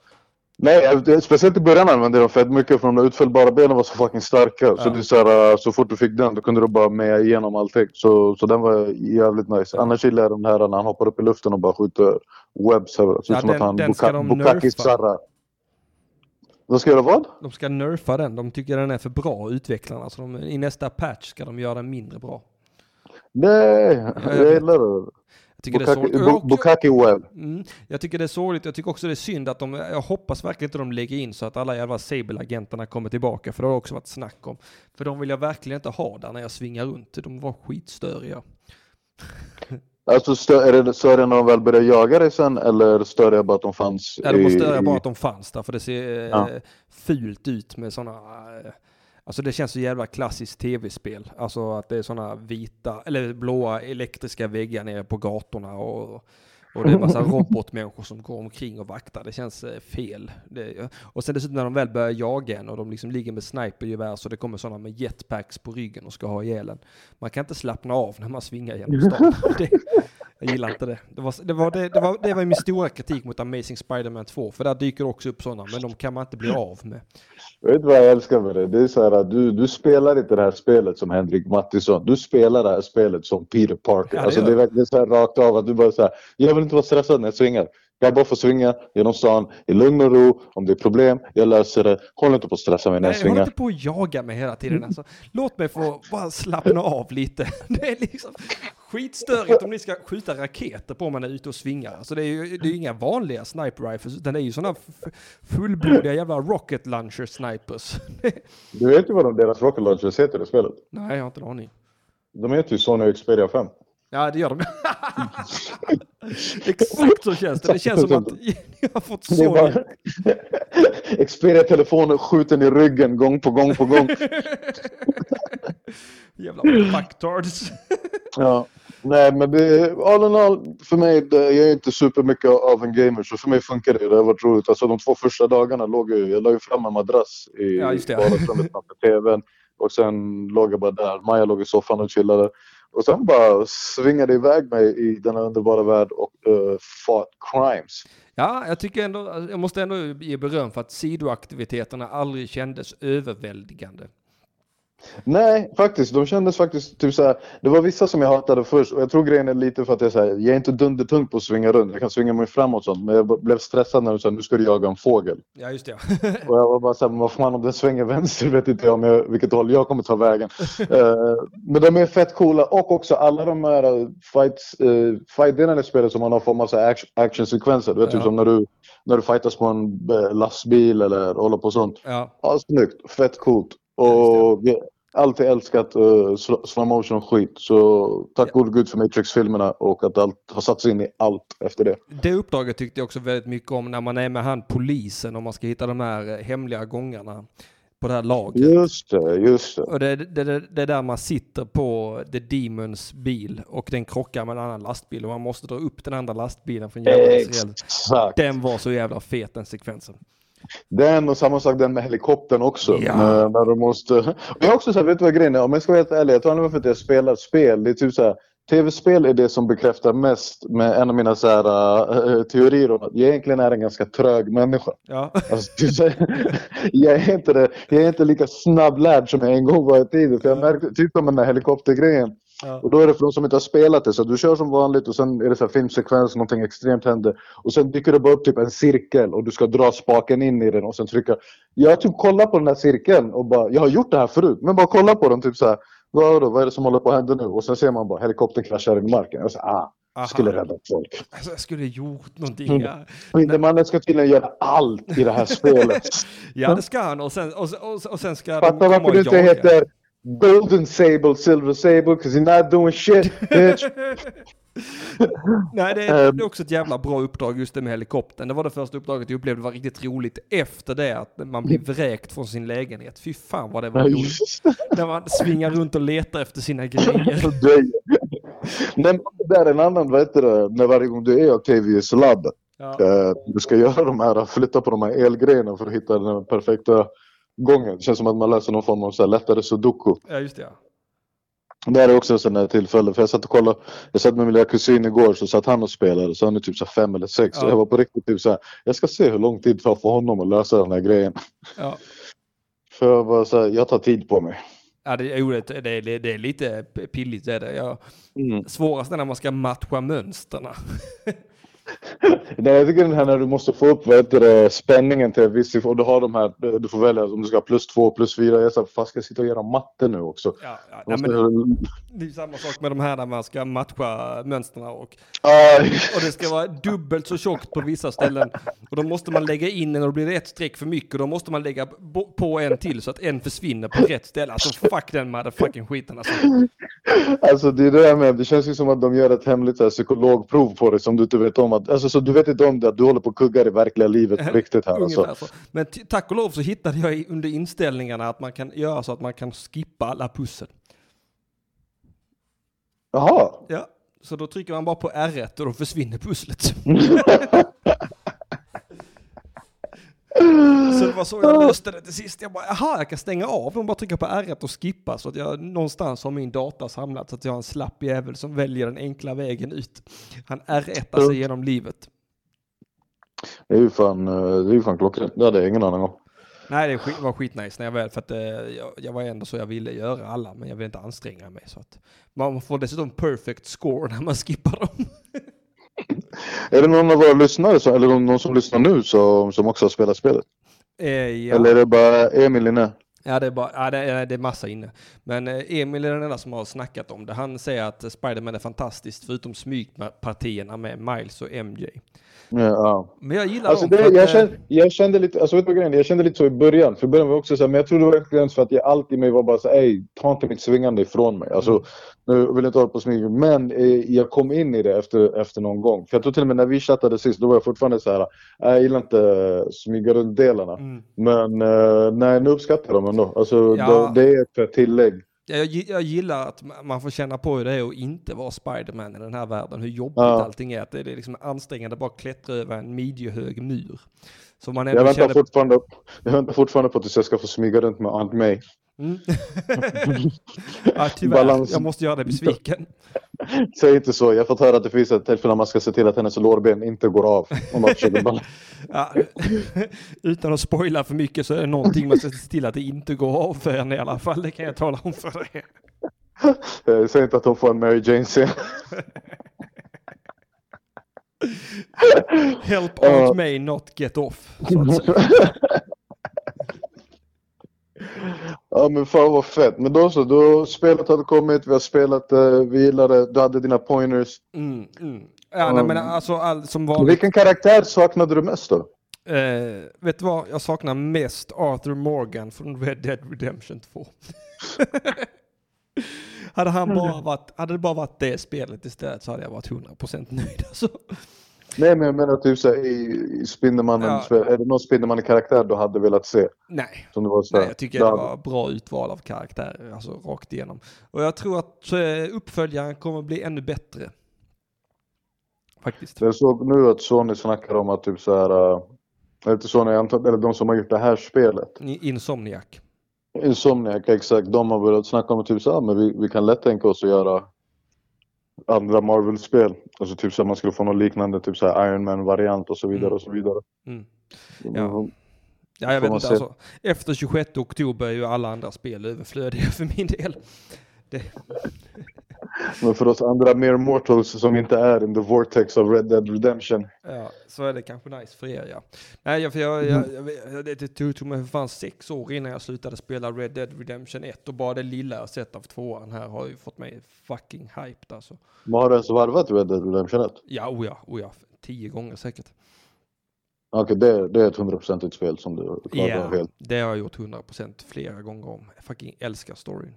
Nej, speciellt i början använde jag dem fett mycket för de där utfällbara benen var så fucking starka. Så Ja. det är så, här, uh, så fort du fick den då kunde du bara meja igenom allting. Så, så den var jävligt nice. Ja. Annars gillar jag den här när han hoppar upp i luften och bara skjuter webs. här. Det ser Ja, ut som den- att han den ska de Bukaki. De ska göra vad? De ska nerfa den, de tycker den är för bra utvecklarna. Så de, i nästa patch ska de göra den mindre bra. Nej, jag gillar det. Jag tycker det är Bukaki, Bukaki web. Mm, jag tycker det är sorgligt, jag tycker också det är synd att de, jag hoppas verkligen inte de lägger in så att alla jävla Sable-agenterna kommer tillbaka, för det har också varit snack om. För de vill jag verkligen inte ha där när jag svingar runt, de var skitstöriga. Alltså stö- är det större när de väl börjar jaga dig sen eller större jag bara att de fanns Ja, de var i- störiga bara i- att de fanns där, för det ser eh, Ja. fult ut med sådana, eh, alltså det känns så jävla klassiskt tv-spel. Alltså att det är sådana vita, eller blåa elektriska väggar nere på gatorna och, och det är massa robotmänniskor som går omkring och vaktar. Det känns eh, fel. Det, och sen dessutom när de väl börjar jaga en och de liksom ligger med snipergevär så det kommer sådana med jetpacks på ryggen och ska ha ihjäl en. Man kan inte slappna av när man svingar genom stan. det, jag gillar inte det. Det var, det, var, det, det, var, det var min stora kritik mot Amazing Spider-Man 2, för där dyker också upp sådana, men de kan man inte bli av med. Vet du vad jag älskar med det? Det är så här att du, du spelar inte det här spelet som Henrik Mattisson. Du spelar det här spelet som Peter Parker. Ja, det alltså det är verkligen så här rakt av att du bara så här, jag vill inte vara stressad när jag svingar. Jag bara får svinga genom stan i lugn och ro. Om det är problem, jag löser det. Håll inte på att stressa mig när jag Nej, håll svingar. inte på att jaga mig hela tiden. Alltså, låt mig få bara slappna av lite. Det är liksom skitstörigt om ni ska skjuta raketer på man är ute och svingar. Alltså det är ju det är inga vanliga sniper rifles, utan det är ju sådana fullblodiga jävla rocket launcher snipers. Du vet ju vad de, deras rocket launchers heter i spelet? Nej, jag har inte en aning. De heter ju Sony Xperia 5. Ja, det gör de. Exakt så känns det. Det känns som att jag har fått så... bara... Xperia-telefonen skjuten i ryggen gång på gång på gång. Jävla fucktards. Ja. Nej men det, all in all, för mig, det, jag är inte supermycket av en gamer så för mig funkar det. Det har varit roligt. Alltså de två första dagarna låg jag, jag la ju fram en madrass i Ja, vardagsrummet framför tvn. Och sen låg jag bara där. Maja låg i soffan och chillade. Och sen bara svingade iväg mig i denna underbara värld och eh, uh, fought crimes. Ja, jag tycker ändå, jag måste ändå ge beröm för att sidoaktiviteterna aldrig kändes överväldigande. Nej, faktiskt. De kändes faktiskt typ såhär. Det var vissa som jag hatade först och jag tror grejen är lite för att jag, så här, jag är inte dundertung på att svinga runt. Jag kan svinga mig framåt och sånt. Men jag blev stressad när de sa nu ska du jaga en fågel. Ja, just det. Och jag var bara såhär, vad fan om den svänger vänster vet inte jag om jag, vilket håll jag kommer ta vägen. Eh, men de är fett coola och också alla de här uh, fights, uh, fight-delarna i spelet som man har form av så action, actionsekvenser. Du vet Ja. typ som när du, när du fightas på en eh, lastbil eller håller på sånt. Ja, Ja, snyggt. Fett coolt. Och har alltid älskat uh, slow motion och skit. Så tack Ja. gode gud för Matrix-filmerna och att allt har satts in i allt efter det. det uppdraget tyckte jag också väldigt mycket om när man är med han polisen och man ska hitta de här eh, hemliga gångarna på det här lagret. Just det, just det. Och det, det, det, det är där man sitter på The Demons bil och den krockar med en annan lastbil och man måste dra upp den andra lastbilen från järnvägsräls. Exakt. Den var så jävla fet den sekvensen. Den och samma sak den med helikoptern också. Ja. När, när du måste... Och jag också så här, vet du vad grejen är? Om jag ska vara helt ärlig, jag tror aldrig för att jag spelar spel. Det är typ så här, Tv-spel är det som bekräftar mest med en av mina så här, äh, teorier om att jag egentligen är en ganska trög människa. Ja, Alltså, typ så här, jag, är inte det, jag är inte lika snabblärd som jag en gång var i tiden. För jag märkte typ som den där helikoptergrejen. Ja. Och då är det för de som inte har spelat det. Så du kör som vanligt och sen är det så här filmsekvens, någonting extremt händer. Och sen dyker det bara upp typ en cirkel och du ska dra spaken in i den och sen trycka. Jag typ kollar på den här cirkeln och bara, jag har gjort det här förut. Men bara kolla på den typ så här. Vad, då, vad är det som håller på att hända nu? Och sen ser man bara helikoptern kraschar i marken. Jag så, ah, Aha. skulle rädda folk. Alltså, jag skulle gjort någonting. Mm. Ja. Spindelmannen ska tydligen göra allt i det här spelet. Ja, det ska han. Och sen, och, och, och sen ska Fattar varför du inte jaga. heter Golden Sable, Silver Sable, 'cause you're not doing shit, bitch. Nej, det är, Ehm. det är också ett jävla bra uppdrag just det med helikoptern. Det var det första uppdraget jag upplevde var riktigt roligt efter det att man blev vräkt från sin lägenhet. Fy fan vad det var roligt. När man svingar runt och letar efter sina grejer. Nej, men det är en annan, vad heter det, när varje gång du är Octavius labb. Ja. eh, Du ska göra de här, flytta på de här elgrejerna för att hitta den perfekta gången. Det känns som att man läser någon form av så här lättare sudoku. ja, just det. Ja. Det här är också en sån här tillfälle, för jag satt och kollade, jag satt med min lilla kusin igår så satt han och spelade, så han är typ så fem eller sex. Ja. Så jag var på riktigt typ så här, jag ska se hur lång tid det tar för honom att lösa den här grejen. Ja. För jag var så här, jag tar tid på mig. Ja, det, jo, det, det, det, är lite pilligt det är det. Ja. Mm. Svårast är när man ska matcha mönsterna. Nej, jag tycker den här när du måste få upp vad heter det, spänningen till viss och du har de här, du får välja om du ska ha plus två, plus fyra. Jag sa, fast ska jag sitta och göra matte nu också? Ja, ja, nej, men det är samma sak med de här när man ska matcha mönsterna och, och det ska vara dubbelt så tjockt på vissa ställen. Och då måste man lägga in en och då blir det ett streck för mycket och då måste man lägga på en till så att en försvinner på rätt ställe. Alltså fuck den motherfucking skiten alltså. Alltså det är det jag menar, det känns ju som att de gör ett hemligt här, psykologprov på dig som du inte vet om. Att, alltså, så du vet inte om det, att du håller på och kuggar i verkliga livet på riktigt här. Alltså. så. Men tack och lov så hittade jag under inställningarna att man kan göra så att man kan skippa alla pussel. Jaha. Ja, så då trycker man bara på R1 och då försvinner pusslet. Så det var så jag löste det till sist. Jag bara, jaha, jag kan stänga av dem, bara trycka på R1 och skippa så att jag någonstans har min data samlat så att jag har en slapp jävel som väljer den enkla vägen ut. Han R1 sig genom livet. Det är ju fan, eh, det är ju fan klockrent. Det hade jag ingen aning om. Nej, det var skitnice när jag väl, för att eh, jag, jag var ändå så jag ville göra alla, men jag ville inte anstränga mig. Så att man får dessutom perfect score när man skippar dem. Är det någon av våra lyssnare, som, eller någon som lyssnar nu som, som också har spelat spelet? Eh, ja. Eller är det bara Emil inne? Ja, det är, bara, ja, det, är, det är massa inne. Men eh, Emil är den enda som har snackat om det. Han säger att Spiderman är fantastiskt, förutom smygpartierna med Miles och MJ. Ja, ja. Men jag gillar Alltså dem det, jag, eh, kände, jag kände lite, alltså vet du grejen? Jag kände lite så i början. För i början var jag också så här, men jag trodde verkligen för att jag alltid mig var bara så ej, ta inte mitt svingande ifrån mig. Alltså, Mm. nu vill jag inte hålla på och smyga, men eh, jag kom in i det efter, efter någon gång. För jag tror till och med när vi chattade sist, då var jag fortfarande så här, "Nej, jag gillar inte smyga runt delarna. mm. Men uh, nej, nu uppskattar jag dem ändå. Alltså Ja. det, det är ett eh, tillägg. Ja, Jag, jag gillar att ma- man får känna på hur det är att inte vara Spiderman i den här världen. Hur jobbigt Ja. allting är. Att det är liksom ansträngande att bara klättra över en midjehög mur. Så man Jag väntar, känner... fortfarande, jag väntar fortfarande på att jag ska få smyga runt med Aunt May. Mm. ja, tyvärr. Balans. Jag måste göra dig besviken. Säg inte så. Jag har fått höra att det finns ett tillfälle när man ska se till att hennes lårben inte går av. Om man. Ja, utan att spoila för mycket så är det någonting man ska se till att det inte går av för henne i alla fall. Det kan jag tala om för dig. Eh, Säg inte att hon får en Mary Jane-scen. Help Ja. Aunt May not get off. Ja men fan vad fett. Men då så, då spelet hade kommit, vi har spelat, eh, vi gillade, du hade dina pointers. Mm, mm. Ja, nej, men alltså all, som vanligt. Vilken karaktär saknade du mest då? Eh, vet du vad? Jag saknar mest Arthur Morgan från Red Dead Redemption 2. hade, han bara varit, hade det bara varit det spelet istället så hade jag varit 100% nöjd. Alltså. Nej men jag menar typ såhär i, i Spindelmannen, Ja. är det någon Spindelmannen-karaktär du hade velat se? Nej, Som det var så här, Nej, jag tycker det var bra utval av karaktärer, alltså rakt igenom. Och jag tror att eh, uppföljaren kommer bli ännu bättre. Faktiskt. Jag såg nu att Sony snackar om att typ så här, uh, eller inte Sony, eller de som har gjort det här spelet. Insomniac. Insomniac, exakt. De har börjat snacka om typ så här, men vi, vi kan lätt tänka oss att göra andra Marvel-spel. Alltså typ så här, man skulle få något liknande, typ så Iron Man-variant och så vidare Mm. och så vidare. Mm. Mm. Ja, jag Får vet inte. Alltså, efter 26 oktober är ju alla andra spel överflödiga för min del. Det, Men för oss andra mer mortals som inte är in the vortex of Red Dead Redemption. ja, så är det kanske nice för er ja. Nej, för jag, jag, jag, jag, det tog, mig för fan sex år innan jag slutade spela Red Dead Redemption 1 och bara det lilla jag sett av tvåan här har ju fått mig fucking hyped alltså. Men har du ens varvat Red Dead Redemption 1? Ja, oh ja, ja, tio gånger säkert. Okej, det, det är ett hundraprocentigt spel som du klarar Ja, av helt. det har jag gjort 100% flera gånger om. Jag fucking älskar storyn.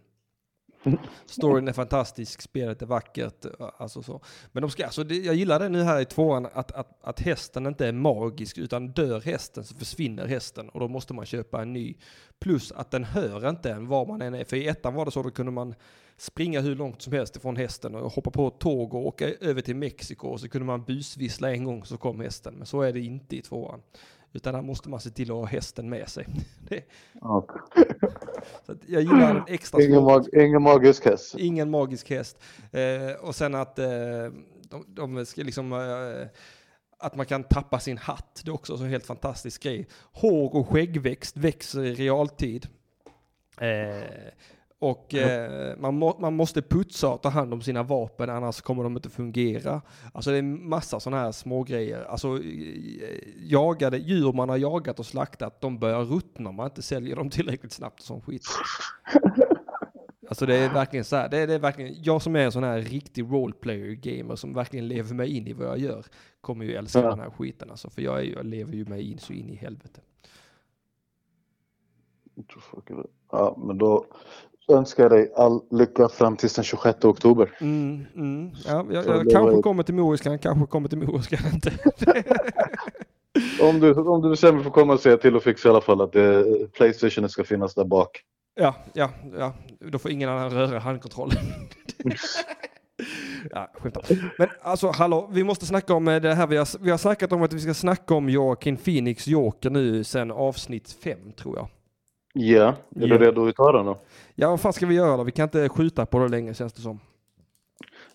Storyn är fantastisk, spelet är vackert, alltså så. Men de ska, alltså det, jag gillar det nu här i tvåan, att, att, att hästen inte är magisk, utan dör hästen så försvinner hästen och då måste man köpa en ny. Plus att den hör inte en var man än är, för i ettan var det så, då kunde man springa hur långt som helst ifrån hästen och hoppa på ett tåg och åka över till Mexiko och så kunde man busvissla en gång så kom hästen. Men så är det inte i tvåan. Utan där måste man se till att ha hästen med sig. Det, så att jag gillar den extra Ingen, mag, ingen magisk häst. Ingen magisk häst. Eh, och sen att eh, de, de ska liksom... Eh, att man kan tappa sin hatt. Det är också en helt fantastisk grej. Hår och skäggväxt växer i realtid. Eh, och eh, man, må, man måste putsa och ta hand om sina vapen annars kommer de inte fungera. Alltså det är massa sådana här små grejer. Alltså jagade, djur man har jagat och slaktat, de börjar ruttna om man inte säljer dem tillräckligt snabbt och sån skit. Alltså det är verkligen så här, det är, det är verkligen, jag som är en sån här riktig roleplayer gamer som verkligen lever mig in i vad jag gör, kommer ju älska Ja. den här skiten alltså, för jag, är, jag lever ju mig in så in i helvete. Ja, men då önskar dig all lycka fram till den 26 oktober. Mm, mm. Ja, jag, jag kanske var- kommer till Moriskan, kanske kommer till Moriskan inte. Om du, om du bestämmer för att komma och säga till och fixa i alla fall att eh, Playstation ska finnas där bak. ja, ja, ja, då får ingen annan röra handkontrollen. Ja, skämt om. Men alltså hallå, vi måste snacka om eh, det här vi har, vi har snackat om att vi ska snacka om Joaquin Phoenix Joker nu sen avsnitt fem tror jag. Ja, är du redo att ta den då? Ja, vad fan ska vi göra då? Vi kan inte skjuta på det längre känns det som.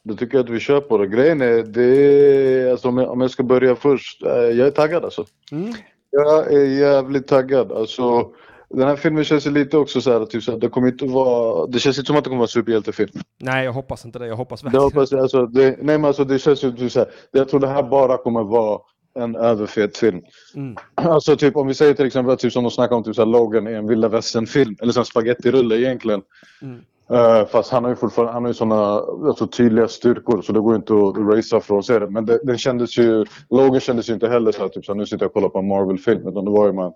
Då tycker jag att vi kör på det. Grejen är, det alltså, om, jag, om jag ska börja först. eh, Jag är taggad alltså. Mm. Jag är jävligt taggad. Alltså, den här filmen känns ju lite också så här, typ så här, det kommer inte vara, det känns inte som att det kommer vara en superhjältefilm. Nej, jag hoppas inte det. Jag hoppas verkligen. hoppas jag, alltså, det, nej men alltså det känns ju typ så här, jag tror det här bara kommer vara en överfet film. Mm. Alltså typ om vi säger till exempel att typ som de snackar om typ så här, Logan är en vilda västern-film, eller så en spagettirulle egentligen. Mm. Eh, fast han har ju fortfarande han har ju såna alltså, tydliga styrkor så det går inte att racea från sig det. Men det, den kändes ju, Logan kändes ju inte heller så här, typ så här, nu sitter jag och kollar på en Marvel-film. Utan det var ju man,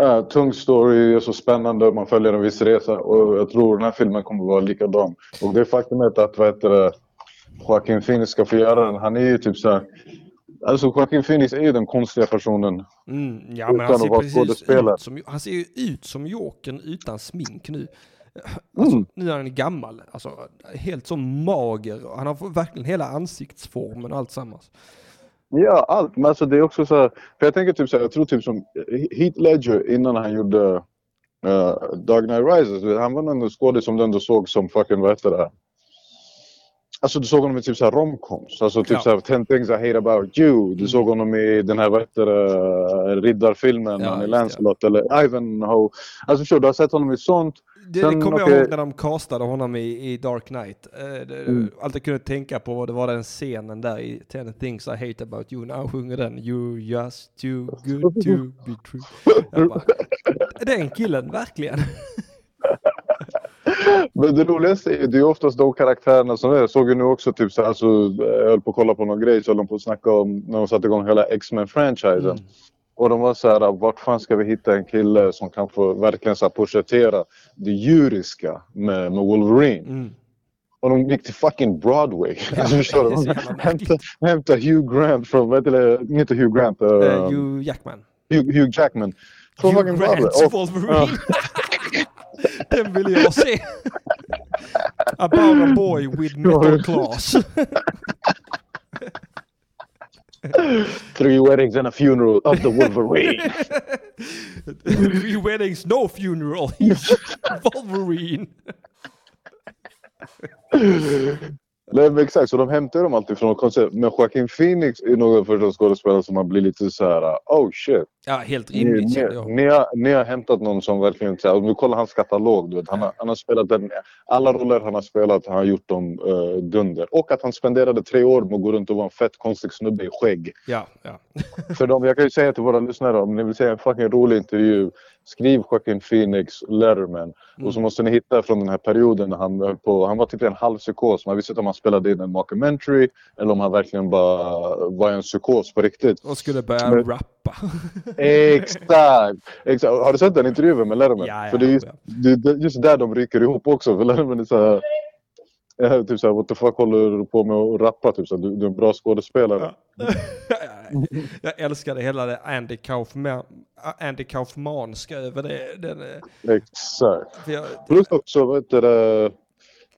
uh, tung story, är så spännande, man följer en viss resa. Och jag tror den här filmen kommer vara likadan. Och det faktumet att vad heter det, Joaquin Phoenix ska få göra den, han är ju typ så här, Alltså Joaquin Phoenix är ju den konstiga personen. Mm, ja, men han ser precis ut som, han ser ju ut som Jokern utan smink nu. Alltså, Mm. Nu är han gammal, alltså helt så mager. Han har verkligen hela ansiktsformen och allt sammans. Ja, allt. Men alltså det är också så här, för jag tänker typ så här, jag tror typ som Heath Ledger innan han gjorde uh, Dark Knight Rises, han var nog en skådis som du ändå såg som fucking, vad heter det? Alltså du såg honom i typ såhär romcoms, alltså typ Ja. såhär 10 things I hate about you. Du Mm. såg honom i den här, vad heter det, riddarfilmen, Ja, just Lancelot eller Ivanhoe. Alltså förstår du, har sett honom i sånt. Det, Sen, det kommer okej. jag ihåg när de castade honom i, i Dark Knight. Eh, det, Mm. Allt jag kunde tänka på det var den scenen där i 10 things I hate about you. När han sjunger den. You're just too good to be true. Bara, den killen, verkligen. Men det roligaste är det är oftast de karaktärerna som är. Jag såg ju nu också typ så här, alltså, jag höll på att kolla på någon grej så höll de på att snacka om när de satte igång hela X-Men-franchisen. Mm. Och de var så här, vart fan ska vi hitta en kille som kan få verkligen så här porträttera det djuriska med, med Wolverine? Mm. Och de gick till fucking Broadway. Ja, alltså, förstår så du? Hämta, hämta Hugh Grant från, vad heter det, inte Hugh Grant, uh, Eh, Hugh Jackman. Hugh, Hugh Jackman. Från Hugh fucking Broadway. Grants Och- Wolverine. den vill jag se. About a boy with metal claws. Three weddings and a funeral of the Wolverine. Three weddings, no funeral. He's Wolverine. Nej exakt, så de hämtar dem alltid från koncept. Men Joaquin Phoenix är nog för de skådespelare som man blir lite så här: oh shit. Ja, helt Ni, rimligt ni, jag. ni, har, ni har hämtat någon som verkligen, så här, om du kollar hans katalog, du vet, han, har, han har spelat den, alla roller han har spelat, han har gjort dem uh, dunder. Och att han spenderade tre år med att gå runt och vara en fett konstig snubbe i skägg. Ja, ja. För dem, jag kan ju säga till våra lyssnare, om ni vill se en fucking rolig intervju, skriv Joaquin Phoenix Letterman. Mm. Och så måste ni hitta från den här perioden när han höll på, han var typ en halv psykos. Man visste inte om han spelade in en mockumentary eller om han verkligen bara var en psykos på riktigt. Och skulle börja Men- rappa. Exakt! Exakt! Har du sett den intervjun med Letterman? Ja, ja, För det är just, ja. det, det, just där de ryker ihop också. För Letterman är såhär... Eh, typ såhär, what the fuck håller du på med att rappa? Typ såhär, du, du är en bra skådespelare. Ja. jag älskade hela det Andy, Kaufman, Andy Kaufmanska över det. Den, eh, Exakt. jag, Plus också, vad heter det...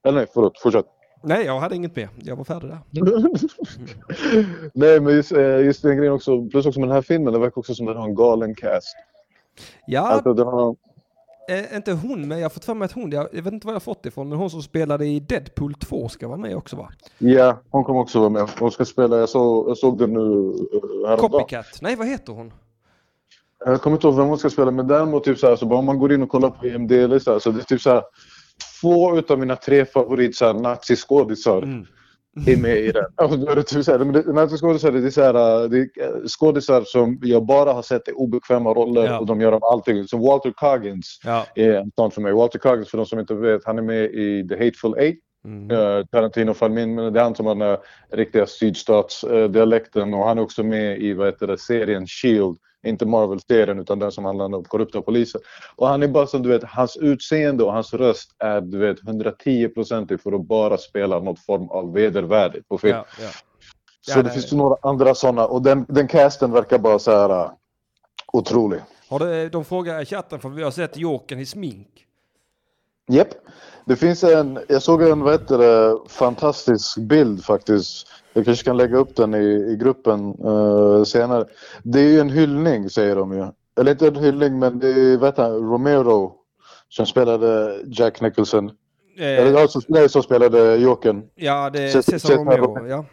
Eller nej, förlåt. Fortsätt. nej, jag hade inget mer. Jag var färdig där. Nej men just, eh, just den grejen också, plus också med den här filmen, det verkar också som att den har en galen cast. Ja, Alltså den har, eh, inte hon, men jag har fått för mig att hon, jag, jag vet inte var jag fått det ifrån, men hon som spelade i Deadpool 2 ska vara med också va? ja, hon kommer också vara med. Hon ska spela, jag såg, jag såg den nu uh, häromdagen. Copycat. Nej, vad heter hon? Jag kommer inte ihåg vem hon ska spela men däremot typ så här, så bara om man går in och kollar på IMDB så, här, så det är typ så här, två utav mina tre favorit så här, naziskådisar Mm. Är med i den. Alltså, är typ så här, men det- naziskådisar det är, så här, det är eh, skådisar som jag bara har sett i obekväma roller Ja. och de gör dem allting. Som Walter Coggins Ja. är en sån för mig. Walter Coggins för de som inte vet, han är med i The Hateful Eight. Mm. Uh, Tarantino familj, men det är han som har den här riktiga sydstatsdialekten och han är också med i vad heter det, serien Shield. Inte Marvel-serien utan den som handlar om korrupta poliser. Och han är bara som du vet, hans utseende och hans röst är du vet 110% för att bara spela något form av vedervärdigt på film. Ja, ja. Så Ja, det nej. finns ju några andra sådana och den, den casten verkar bara så här uh, otrolig. Har du, de frågar i chatten för vi har sett Jokern i smink. Japp. Det finns en, jag såg en vad heter det, fantastisk bild faktiskt. Jag kanske kan lägga upp den i, i gruppen eh, senare. Det är ju en hyllning säger de ju. Eller inte en hyllning men det är heter han, Romero som spelade Jack Nicholson. Eller Eh, ja, som, nej, som spelade Jokern. ja, det är Cesar Cesar Romero. Romero. Ja.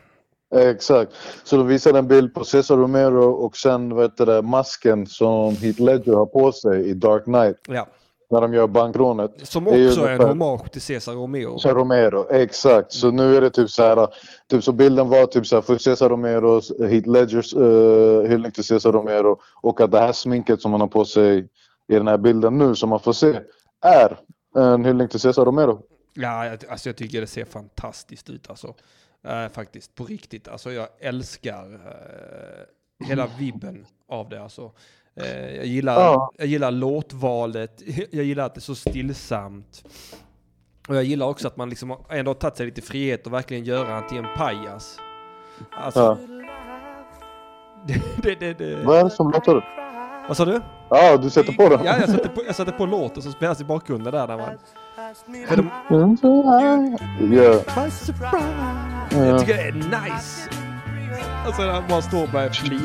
Exakt. Så då visade en bild på Cesar Romero och sen vad heter det, masken som Heath Ledger har på sig i Dark Knight. Ja. När de gör bankrånet. Som Det är också är en hommage till Cesar Romeo. Cesar Romero, exakt. Så nu är det typ så här. Typ så bilden var typ så här för Cesar Romero, Heath Ledgers uh, hyllning till Cesar Romero och att det här sminket som han har på sig i den här bilden nu som man får se är en hyllning till Cesar Romero. Ja, alltså jag tycker det ser fantastiskt ut alltså. Eh, faktiskt, på riktigt. Alltså jag älskar eh, hela vibben av det alltså. Eh, jag, gillar, Ja. jag gillar låtvalet, jag gillar att det är så stillsamt. Och jag gillar också att man liksom ändå har tagit sig lite frihet och verkligen göra han till en pajas. Alltså, Ja. det, det, det. Vad är det som låter? Vad sa du? Ja, du sätter på den? Ja, jag satte på, jag satte på låten som spelas i bakgrunden där. där man, för de, Ja. Jag tycker det är nice. Alltså han bara står och börjar flina.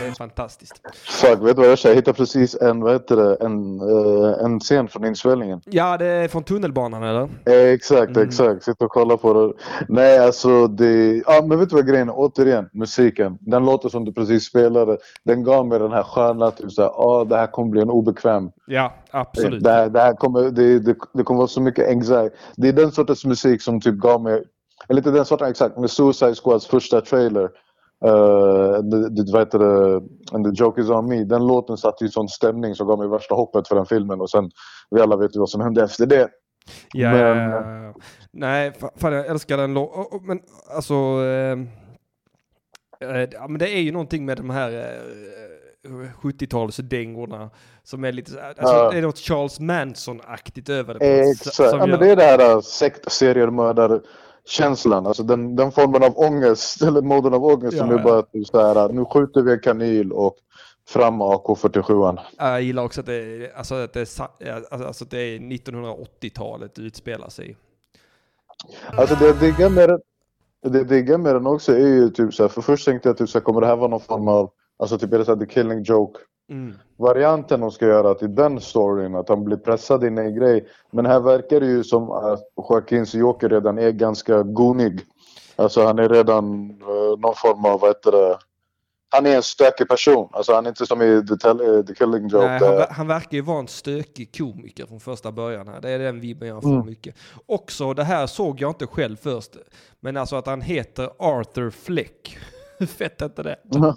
Det är fantastiskt. Fuck, vet du vad jag säger? Jag hittade precis en, vad heter det, en, eh, en scen från inspelningen. Ja, det är från tunnelbanan eller? Exakt, Mm. exakt. Sitta och kolla på det. Nej, alltså det... Ja, men vet du vad grejen är? Återigen, musiken. Den låten som du precis spelade, den gav mig den här sköna, typ såhär, ja det här kommer bli en obekväm. Ja, absolut. Det här, det här kommer, det, det, det kommer vara så mycket anxiety. Det är den sortens musik som typ gav mig, eller inte den sorten exakt, med Suicide Squads första trailer. Uh, det, vad heter det, And the joke is on me. Den låten satte ju sån stämning som gav mig värsta hoppet för den filmen och sen, vi alla vet ju vad som hände efter det. Ja, Men- ja, ja. Nej, fa- fan jag älskar den låten. Men alltså... Eh, eh, ja, men det är ju någonting med de här eh, 70-talsdängorna som är lite alltså, Ja. Det är något Charles Manson-aktigt över det. Exakt, ja, men det är det här äh, sekt seriemördarkänslan. Alltså den, den formen av ångest, eller moden av ångest som Ja, är ja. bara typ så här, nu skjuter vi en kanin och fram AK47. Ja, Jag gillar också att det, är- alltså, att det, är, alltså, alltså, att det är 1980-talet det utspelar sig. Alltså det jag diggar med den, det jag diggar med den också är ju typ så här, för först tänkte jag typ så här, kommer det här vara någon form av, alltså typ är det så här, the killing joke Mm. varianten de ska göra till den storyn, att han blir pressad in i en grej. Men här verkar det ju som att Joaquins Joker redan är ganska gonig. Alltså han är redan eh, någon form av, vad heter det, han är en stökig person. Alltså han är inte som i The, Tell- eh, the Killing Joke. Nej, han, ver- han verkar ju vara en stökig komiker från första början här. Det är den vibben jag får Mm. mycket. Också, det här såg jag inte själv först, men alltså att han heter Arthur Fleck. Hur fett är inte det?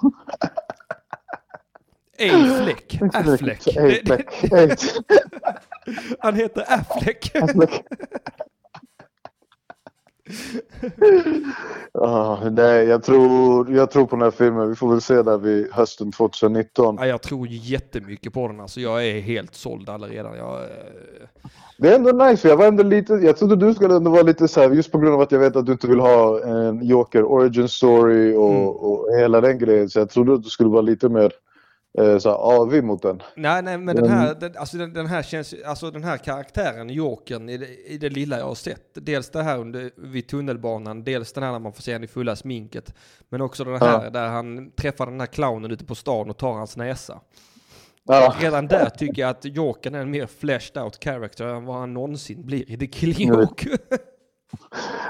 Affleck. Affleck. Han heter Affleck. Affleck. Ah, nej, jag tror, jag tror på den här filmen. Vi får väl se där vid hösten 2019. Ja, jag tror jättemycket på den. Alltså, jag är helt såld alla redan. Jag, eh, Det är ändå nice, jag var ändå lite, jag trodde du skulle ändå vara lite så här, just på grund av att jag vet att du inte vill ha en Joker origin story och, Mm. och hela den grejen. Så jag trodde att du skulle vara lite mer så här, avig mot den. Nej, nej, men den här, den, alltså den, den här känns, alltså den här karaktären, Jokern, i det, i det lilla jag har sett. Dels det här under, vid tunnelbanan, dels den här när man får se honom i fulla sminket. Men också den här Ja. där han träffar den här clownen ute på stan och tar hans näsa. Ja, Redan där tycker jag att Jokern är en mer fleshed out character än vad han någonsin blir i The Killing. Joke.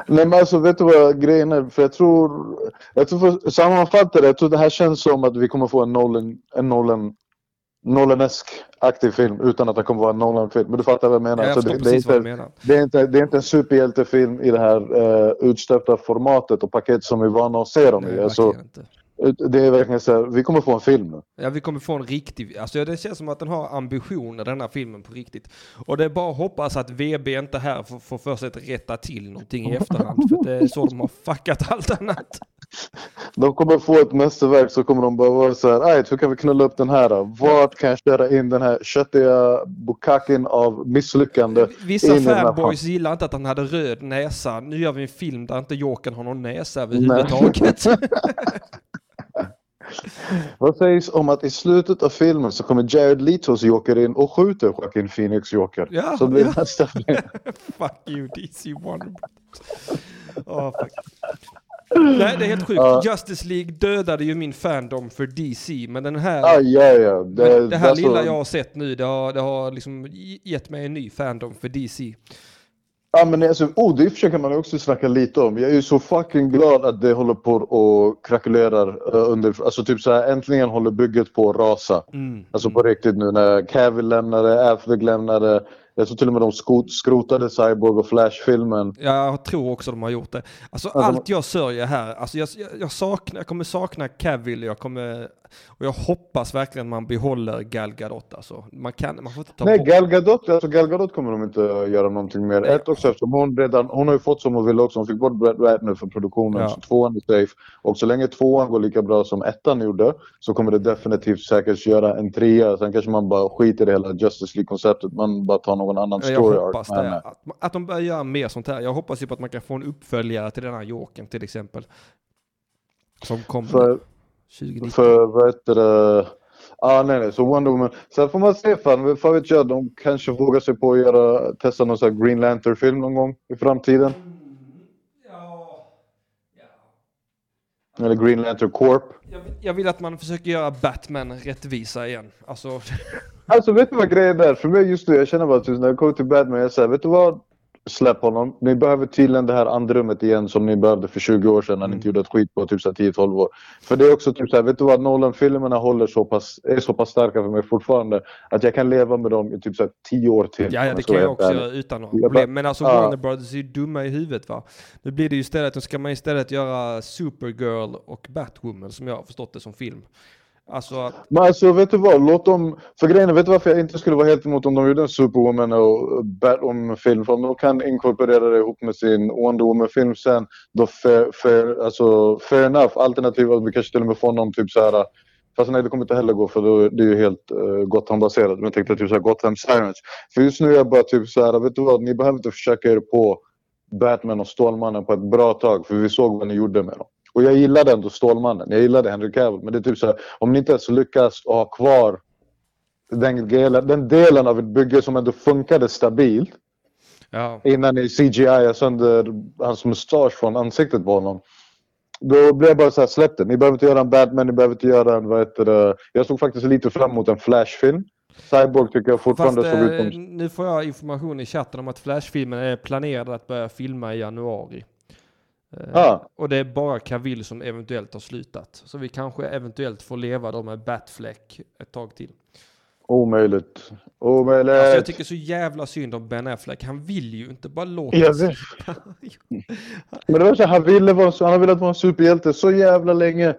Nej men alltså vet du vad grejen är? För jag tror, jag tror för att sammanfatta det, jag tror det här känns som att vi kommer få en Nolan, en Nolan, Nolanesk aktiv film utan att det kommer vara en Nolan-film. Men du fattar vad jag menar? jag Så förstår det, det, är inte, menar. det, är inte, det är inte en superhjältefilm i det här uh, utstöpta formatet och paket som vi är vana att se dem i. Alltså, inte. Det är verkligen så här, vi kommer få en film nu. Ja, vi kommer få en riktig, alltså det känns som att den har ambitioner den här filmen på riktigt. Och det är bara att hoppas att VB inte här får, får för sig att rätta till någonting i efterhand, för det är så de har fuckat allt annat. De kommer få ett mästerverk så kommer de bara vara så här, "Aj, hur kan vi knulla upp den här då? Vart kan jag köra in den här köttiga bukakin av misslyckande Vissa fanboys gillar inte att han hade röd näsa. Nu gör vi en film där inte Jokern har någon näsa överhuvudtaget. Vad sägs om att i slutet av filmen så kommer Jared Letos Joker in och skjuter Joaquin Phoenix Joker? Ja, så blir ja. nästa film. fuck you DC Warner. Åh, fuck. Nej, det är helt sjukt. Ja. Justice League dödade ju min fandom för DC, men den här... Ah, ja, ja. Det, det här lilla jag har sett nu, det har, det har liksom gett mig en ny fandom för DC. Ja men alltså, oh, det försöker man också snacka lite om. Jag är ju så fucking glad att det håller på och krackelerar uh, under, alltså typ så här, äntligen håller bygget på att rasa. Mm. Alltså på riktigt nu när Cavill lämnade, Affleck lämnade. Jag tror till och med de skrotade Cyborg och Flash-filmen. Jag tror också de har gjort det. Alltså de- allt jag sörjer här, alltså jag, jag, jag, saknar, jag kommer sakna Cavill, jag kommer, och jag hoppas verkligen man behåller Gal Gadot alltså. Man kan, man får inte ta Nej, bort... Gal Gadot, alltså Gal Gadot kommer de inte göra någonting mer. Nej. Ett också eftersom hon redan, hon har ju fått som hon ville också. Hon fick bort Brett Ratner för produktionen. Ja. Så tvåan är safe. Och så länge tvåan går lika bra som ettan gjorde så kommer det definitivt säkert göra en trea. Sen kanske man bara skiter i hela Justice League-konceptet. Man bara tar någon annan Jag story arc. Det, att, att de börjar göra mer sånt här. Jag hoppas ju på att man kan få en uppföljare till den här Jokern till exempel. Som kommer För, 2019. för vad heter det? Ah, nej, nej, så Wonder Woman. Sen får man se, fan, vad vet jag, de kanske vågar sig på att göra, testa någon sån här Green Lantern-film någon gång i framtiden. Ja, Eller Green Lantern Corp. jag, vill, jag vill att man försöker göra Batman rättvisa igen. Alltså, Alltså vet du vad grejen är? För mig just nu, jag känner bara att när jag kommer till Batman, jag säger vet du vad? Släpp honom. Ni behöver tydligen det här andrummet igen som ni behövde för 20 år sedan när ni inte gjorde ett skit på typ så här 10-12 år. För det är också typ så här, vet du vad? Nolan-filmerna håller så pass, är så pass starka för mig fortfarande att jag kan leva med dem i typ så här 10 år till. ja, ja, det kan jag också göra utan några problem. Men alltså. Warner Brothers är ju dumma i huvudet va. Nu blir det ju istället, nu ska man istället göra Supergirl och Batwoman som jag har förstått det som film. Alltså att, Men alltså vet du vad, låt dem... För grejen är, vet du varför jag inte skulle vara helt emot om de gjorde en Superwoman och Batwoman-film? För om de kan inkorporera det ihop med sin Wonder Woman-film sen, då fair, fair, alltså, fair enough. Alternativt att vi kanske till och med får någon typ så här... Äh, fast nej, det kommer inte heller gå för då, det är ju helt uh, Gotham-baserat. Men jag tänkte typ såhär Gotham Sirens. För just nu är jag bara typ så här, vet du vad, ni behöver inte försöka er på Batman och Stålmannen på ett bra tag. För vi såg vad ni gjorde med dem. Och jag gillade ändå Stålmannen. Jag gillade Henry Cavill. Men det är typ så här, om ni inte ens lyckas ha kvar den, delen- den delen av ett bygge som ändå funkade stabilt ja. innan ni CGI sönder hans mustasch från ansiktet på honom. Då blev jag bara så här, släpp det. Ni behöver inte göra en Batman, ni behöver inte göra en, vad heter det. Jag såg faktiskt lite fram emot en Flash-film. Cyborg tycker jag Fast fortfarande såg ut eh, som... nu får jag information i chatten om att Flash-filmen är planerad att börja filma i januari. Eh, Ah. Och det är bara Cavill som eventuellt har slutat. Så vi kanske eventuellt får leva då med Batfleck ett tag till. Omöjligt. Omöjligt. Alltså jag tycker så jävla synd om Ben Affleck. Han vill ju inte bara låta Jag vet. Men det var så han ville vara han har velat vara en superhjälte så jävla länge.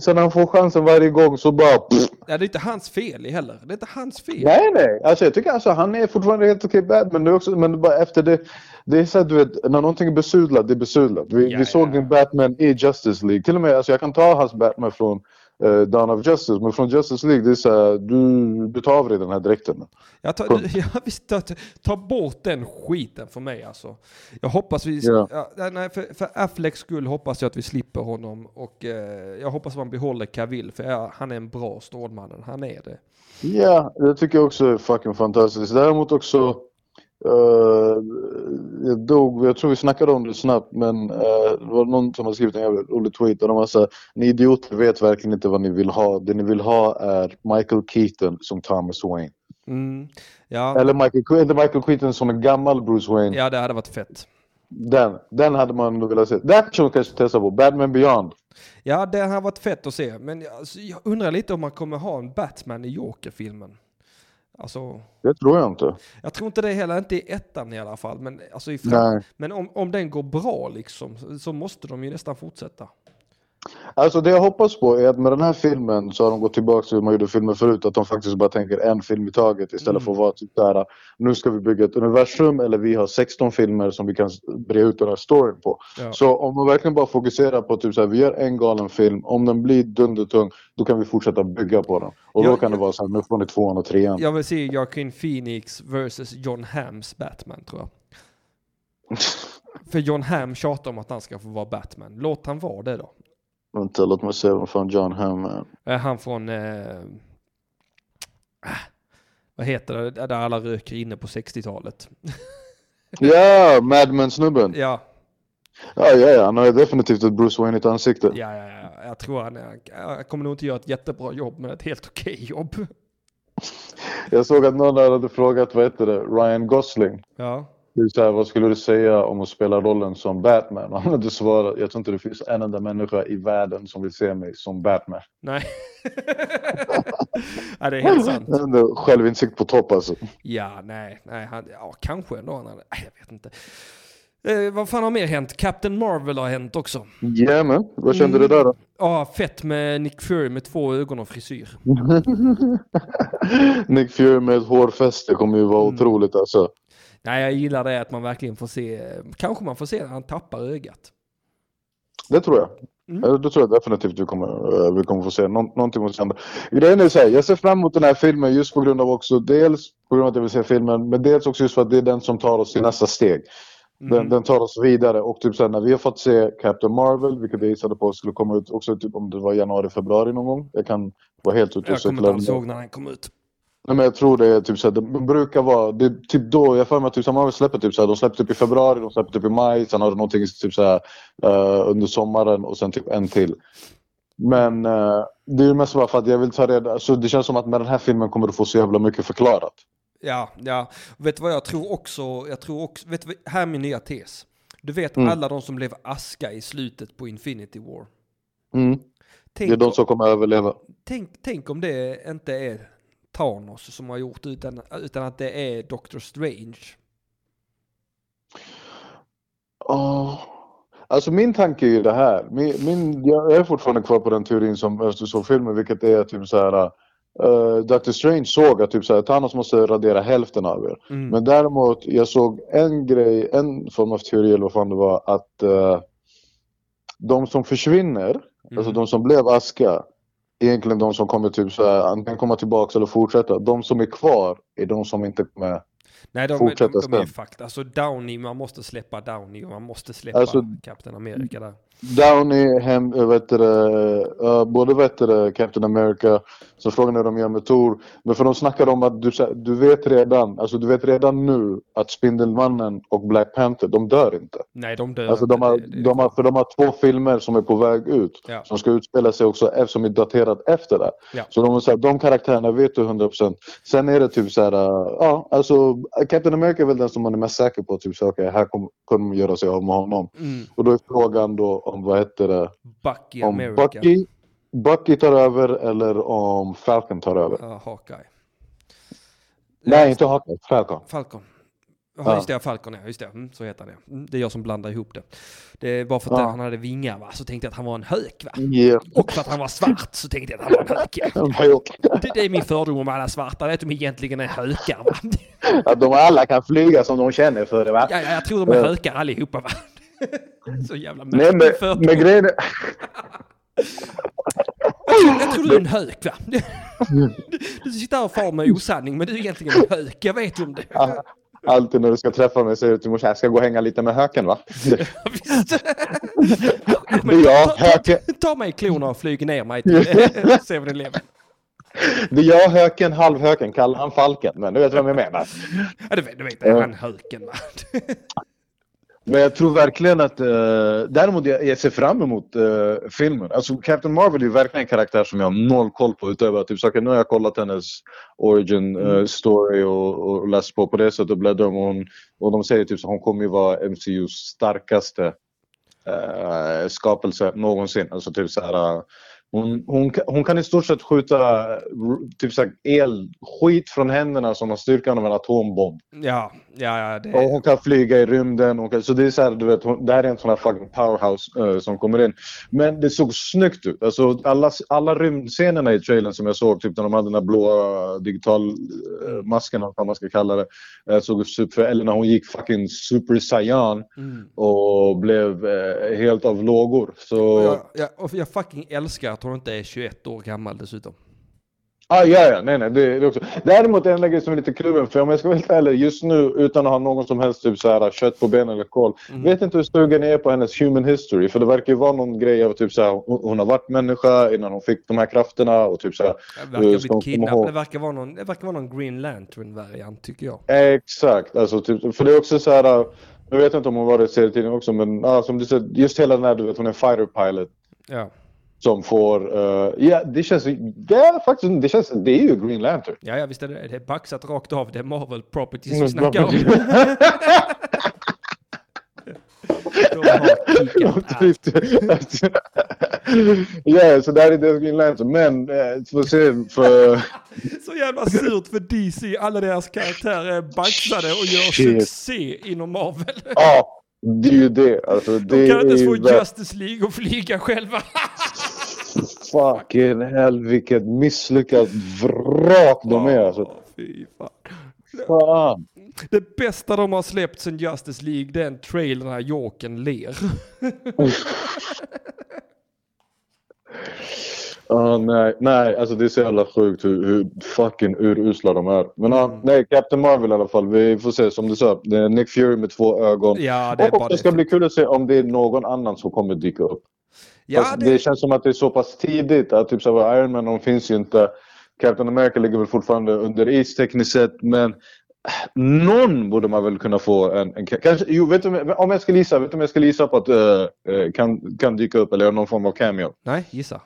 Sen när han får chansen varje gång så bara... Pff. Ja, det är inte hans fel heller. Det är inte hans fel. Nej, nej. Alltså jag tycker alltså han är fortfarande helt okej bad, men är också, men bara efter det. Det är så att du vet, när någonting är besudlat, det är besudlat. Vi, Ja, vi såg ja. din Batman i Justice League. Till och med, alltså jag kan ta hans Batman från uh, Dawn of Justice, men från Justice League, det är så här, du, du tar av dig den här dräkten. Jag tar, Punkt. ja, visst, ta, ta bort den skiten för mig alltså. Jag hoppas vi... Ja. Ja, nej, för, för Afflecks skull hoppas jag att vi slipper honom. Och eh, jag hoppas man behåller Cavill, för ja, han är en bra Stålmannen. Han är det. Ja, det tycker jag också är fucking fantastiskt. Däremot också, eh, jag dog, jag tror vi snackade om det snabbt, men eh, det var någon som har skrivit en jävla rolig tweet och de var såhär, ni idioter vet verkligen inte vad ni vill ha. Det ni vill ha är Michael Keaton som Thomas Wayne. Mm. Ja, Eller Michael, Michael Keaton som en gammal Bruce Wayne. ja, det hade varit fett. Den, den hade man nog velat se. Där kanske de kanske testar på. Batman Beyond. Ja, det hade varit fett att se. Men alltså, jag undrar lite om man kommer ha en Batman i Joker-filmen. Alltså, Det tror jag inte. jag tror inte det heller, inte i ettan i alla fall. Men, alltså i fram- men om, om den går bra liksom, så måste de ju nästan fortsätta. Alltså det jag hoppas på är att med den här filmen så har de gått tillbaka till hur man gjorde filmer förut. Att de faktiskt bara tänker en film i taget istället för att vara typ där. Nu ska vi bygga ett universum eller vi har 16 filmer som vi kan bre ut den här storyn på. Ja. Så om man verkligen bara fokuserar på typ så här, vi gör en galen film. Om den blir dundertung då kan vi fortsätta bygga på den. Och Ja, då kan det vara så här, nu får ni tvåan och trean. Jag vill se Joaquin Phoenix versus John Hams Batman tror jag. För John Hamm tjatar om att han ska få vara Batman. Låt han vara det då. Vänta, låt mig se vad fan John Hamm är. Är han från... Eh, ah, vad heter det? Där alla röker inne på 60-talet. Ja, Madman-snubben. Ja, Ja, ja, ja, han har ju definitivt ett Bruce Wayne i ansikte. ja, ja, ja. Jag tror han. Jag kommer nog inte göra ett jättebra jobb, men ett helt okej jobb. Jag såg att någon hade frågat, vad heter det, Ryan Gosling. Ja. Det här, vad skulle du säga om att spela rollen som Batman? Han hade svarat, jag tror inte det finns en enda människa i världen som vill se mig som Batman. Nej. ja, det är helt sant. Självinsikt på topp alltså. Ja, nej, nej, han, ja, kanske ändå. Han hade, jag vet inte. Eh, vad fan har mer hänt? Captain Marvel har hänt också. Jajamän, vad kände Mm. du där då? Ja, fett med Nick Fury med två ögon och frisyr. Nick Fury med ett hårfäste kommer ju vara Mm. otroligt alltså. Nej, jag gillar det att man verkligen får se, kanske man får se när han tappar ögat. Det tror jag. Mm. Det tror jag definitivt vi kommer, eh, vi kommer få se. Nå någonting måste hända. Grejen är så här, jag ser fram emot den här filmen just på grund av också dels på grund av att jag vill se filmen men dels också just för att det är den som tar oss till nästa steg. Den, Mm. den tar oss vidare och typ sen när vi har fått se Captain Marvel, vilket jag gissade på skulle komma ut också typ om det var januari, februari någon gång. Jag kan vara helt ute och Jag kommer inte cykla. ihåg när han kom ut. Nej, men jag tror det är typ såhär, det brukar vara, det är typ då, jag för mig att typ, Marvel släpper typ såhär, de släpper typ i februari, de släpper typ i maj, sen har du någonting typ såhär uh, under sommaren och sen typ en till. Men eh, det är ju mest bara för att jag vill ta reda, så det känns som att med den här filmen kommer du få så jävla mycket förklarat. Ja, ja. Vet du vad jag tror också? Jag tror också, vet du, här är min nya tes. Du vet Mm. alla de som blev aska i slutet på Infinity War. Mm. Tänk, Det är de som kommer överleva. tänk, tänk om det inte är Thanos som har gjort utan, utan att det är Doctor Strange. Åh. Alltså min tanke är ju det här. Min, min, jag är fortfarande kvar på den teorin som Öster såg filmen vilket är typ så här. Uh, Dr. Strange såg att typ så här, Thanos måste radera hälften av er. Mm. Men däremot, jag såg en grej, en form av teori eller vad fan det var att eh, de som försvinner, Mm. alltså de som blev aska, egentligen de som kommer typ så här, antingen komma tillbaka eller fortsätta. De som är kvar är de som inte kommer Nej, de, de, fortsätta de, de är ju sen. fakt. Alltså Downey, man måste släppa Downey och man måste släppa Alltså- Captain America där. Downey, hem, vet du, äh, både vet du, Captain America, så frågan är hur de gör med Thor. Men för de snackar om att du, du vet redan, alltså du vet redan nu att Spindelmannen och Black Panther, de dör inte. Nej, de dör Alltså de inte. har, Det- det- de har, för de har två filmer som är på väg ut. Ja. Som ska utspela sig också, eh, som är daterat efter det. Ja. Så de, så här, de karaktärerna vet du 100%. Sen är det typ så här, äh, ja alltså Captain America är väl den som man är mest säker på. Typ så okej, här kommer kommer de göra sig av med honom. Mm. Och då är frågan då om vad heter det? Bucky Om America. Bucky, Bucky tar över eller om Falcon tar över. Ja, Hawkeye. Nej, inte Hawkeye, Falcon. Falcon. Ja, just det, Falcon ja, just det. Mm, så heter han ja. Mm, det är jag som blandar ihop det. Det är bara för att Ja. han hade vingar va, så tänkte jag att han var en hök va. Yeah. Och för att han var svart så tänkte jag att han var en hök ja. Det, det är min fördom om alla svarta, att de egentligen är hökar va. Att de alla kan flyga som de känner för det va? Ja, ja, jag tror de är hökar allihopa va. Så jävla Nej märklig men, fördom. men grejen är... Jag tror du är en hök va. Du sitter här och far med osanning men du är egentligen en hök, jag vet om det. Alltid när du ska träffa mig säger du till morsan, jag ska gå och hänga lite med höken va? Visst. Det är jag, höken. Ta mig i klorna och flyg ner mig till 7-Eleven. Det är jag, höken, halvhöken, kallar han falken. Men du vet vem jag menar. Ja, du vet, du vet det är han höken va. Men jag tror verkligen att, uh, däremot jag, jag ser fram emot eh, filmen. Alltså Captain Marvel är verkligen en karaktär som jag har noll koll på utöver att typ saker, nu har jag kollat hennes origin eh, story och, och läst på på det sättet och bläddrat om hon, och de säger typ så hon kommer ju vara MCUs starkaste eh, skapelse någonsin. Alltså typ så här, eh, hon, hon, kan- hon kan i stort sett skjuta eh, typ så elskit från händerna som har styrkan av en atombomb. Ja, ja, ja. Och Det, hon kan flyga i rymden. Hon kan, så det är så här, du vet, hon, det här är en sån här fucking powerhouse eh, som kommer in. Men det såg snyggt ut. Alltså alla, alla rymdscenerna i trailern som jag såg, typ när de hade den här blåa digital uh, masken, eller vad man ska kalla det. eh, såg super, eller när hon gick fucking super saiyan mm. och blev eh, helt av lågor. Så, och, jag, jag, och jag fucking älskar att hon inte är 21 år gammal dessutom. Ah, ja, ja, nej, nej. Det, det är också. Däremot en grej som är lite kluven, för om jag ska vara helt ärlig, just nu utan att ha någon som helst typ så här, kött på benen eller koll. Mm. Vet inte hur sugen jag är på hennes human history, för det verkar ju vara någon grej av typ så här, hon, har varit människa innan hon fick de här krafterna och typ så här. Det verkar ha Eh, ihåg? Det verkar vara någon, det verkar vara någon Green Lantern-variant tycker jag. Exakt, alltså typ, för det är också så här, jag vet inte om hon var det i serietidningen också, men uh, som du säger, just hela den här, du vet, hon är fighter pilot. Ja, Som får, uh, ja det känns, ja faktiskt, det känns, det är ju Green Lantern. ja, ja visst är det det. är baxat rakt av. Det är Marvel Properties vi Mm, snackar om. Ja, så där är det Green Lantern. Men, eh, får se för... Så jävla surt för DC. Alla deras karaktärer är baxade och gör Shit. succé inom Marvel. Ja, det är ju det. Alltså, det De kan inte ens få Justice League att flyga själva. Fucking hell, vilket misslyckat vrak de är alltså. Fy fan. Det bästa de har släppt sen Justice League, det är en trailer när Jokern ler. Ja, nej, nej, alltså det är så jävla sjukt hur, hur fucking urusla de är. Men Mm. nej, Captain Marvel i alla fall. Vi får se, som du sa, det är Nick Fury med två ögon. Ja, det och det ska det. bli kul att se om det är någon annan som kommer dyka upp. Ja, det... det, känns som att det är så pass tidigt. Att typ så här, Iron Man de finns ju inte. Captain America ligger väl fortfarande under is tekniskt sett. Men någon borde man väl kunna få en... en kanske, jo, vet du, om jag ska gissa, vet du om jag ska gissa på att uh, kan, kan dyka upp eller någon form av cameo? nej, gissa.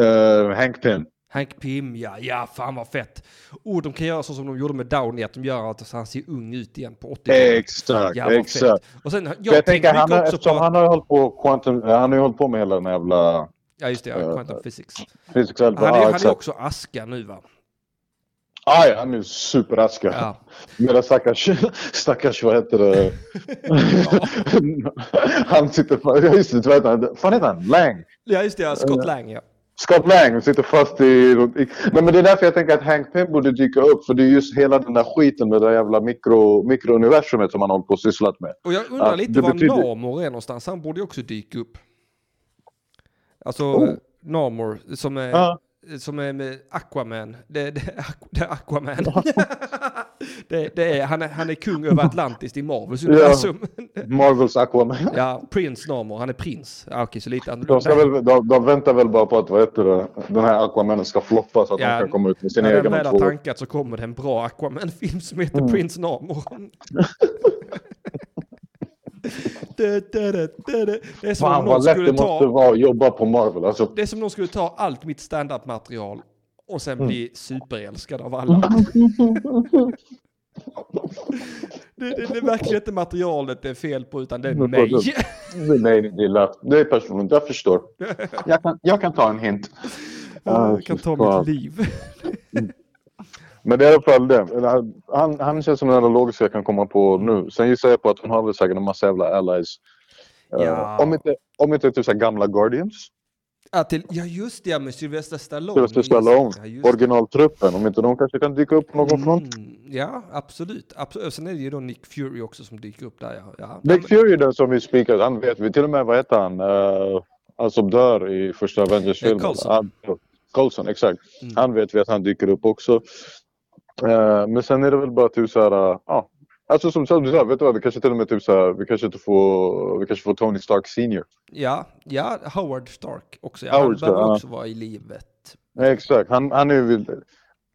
Uh, Hank Pym. Hank Pym, ja, ja, fan vad fett. Och de kan göra så som de gjorde med Downey, att de gör att han ser ung ut igen på 80-talet. Exakt, Ja, exakt. fett. Och sen, jag, Jag, tänker, han har, också eftersom på... han har ju hållit på quantum, han har hållit på med hela den jävla Ja, just det, ja, Eh, quantum physics. physics. Han är, ja, han är också aska nu va? Ah, ja, han är superaska. Ja. Medan stackars, stackars, vad heter det? han sitter ja just det, vad heter han? Fan heter han? Lang? Ja, just det, ja, Scott Lang ja. Scott Lang sitter fast i... i men, det är därför jag tänker att Hank Pym borde dyka upp. För det är just hela den där skiten med det där jävla mikro, mikrouniversumet som han hållit på och sysslat med. Och jag undrar Ja, lite var betyder- Namor är någonstans. Han borde ju också dyka upp. Alltså Oh. Namor som är, Ja. Som är med Aquaman. Det, det, det är Aquaman. det, det är, han, är, han är kung över Atlantis i Marvels universum. Marvels Aquaman. Ja, prins Namor. Han är prins. Ja, okej, så lite De, ska väl, de, de väntar väl bara på att vad heter det, den här Aquamanen ska floppa så att Ja, de kan komma ut med sin När den egen väl om har två år. tankat så kommer det en bra Aquaman-film som heter Mm. Prins Namor. Det, är som Fan om vad någon lätt skulle det måste ta vara att jobba på Marvel. Alltså, Det är som om de skulle ta allt mitt stand-up material och sen Mm. bli superälskad av alla. det, det, det är verkligen inte materialet det är fel på utan det är Men mig. nej, det är lätt. Det är personligt, jag förstår. Jag kan, jag kan ta en hint. Jag kan ta mitt liv. Men det är i alla fall det. Han, han känns som den enda logiska jag kan komma på nu. Sen gissar jag på att hon har väl säkert en massa jävla allies. Eh, Ja. om inte, om inte typ så gamla Guardians. Ja, till, ja just det, med Sylvester Stallone. Sylvester Stallone. Ja. Originaltruppen. Om inte de kanske kan dyka upp någon front. Mm, ja, absolut. absolut. Sen är det ju då Nick Fury också som dyker upp där. Ja. Ja. Nick Fury den som vi spikade, han vet vi. Till och med, vad heter han? Uh, han som dör i första Avengers-filmen. Coulson. Han- Coulson, exakt. Mm. Han vet vi att han dyker upp också. Eh, men sen är det väl bara typ så här, uh, ja. Alltså som som du sa, vet du vad? Vi kanske till och med typ så här, vi kanske inte får, vi kanske får Tony Stark senior. ja, ja, Howard Stark också. Ja. Howard han behöver också vara i livet. Exakt, han, han är vild.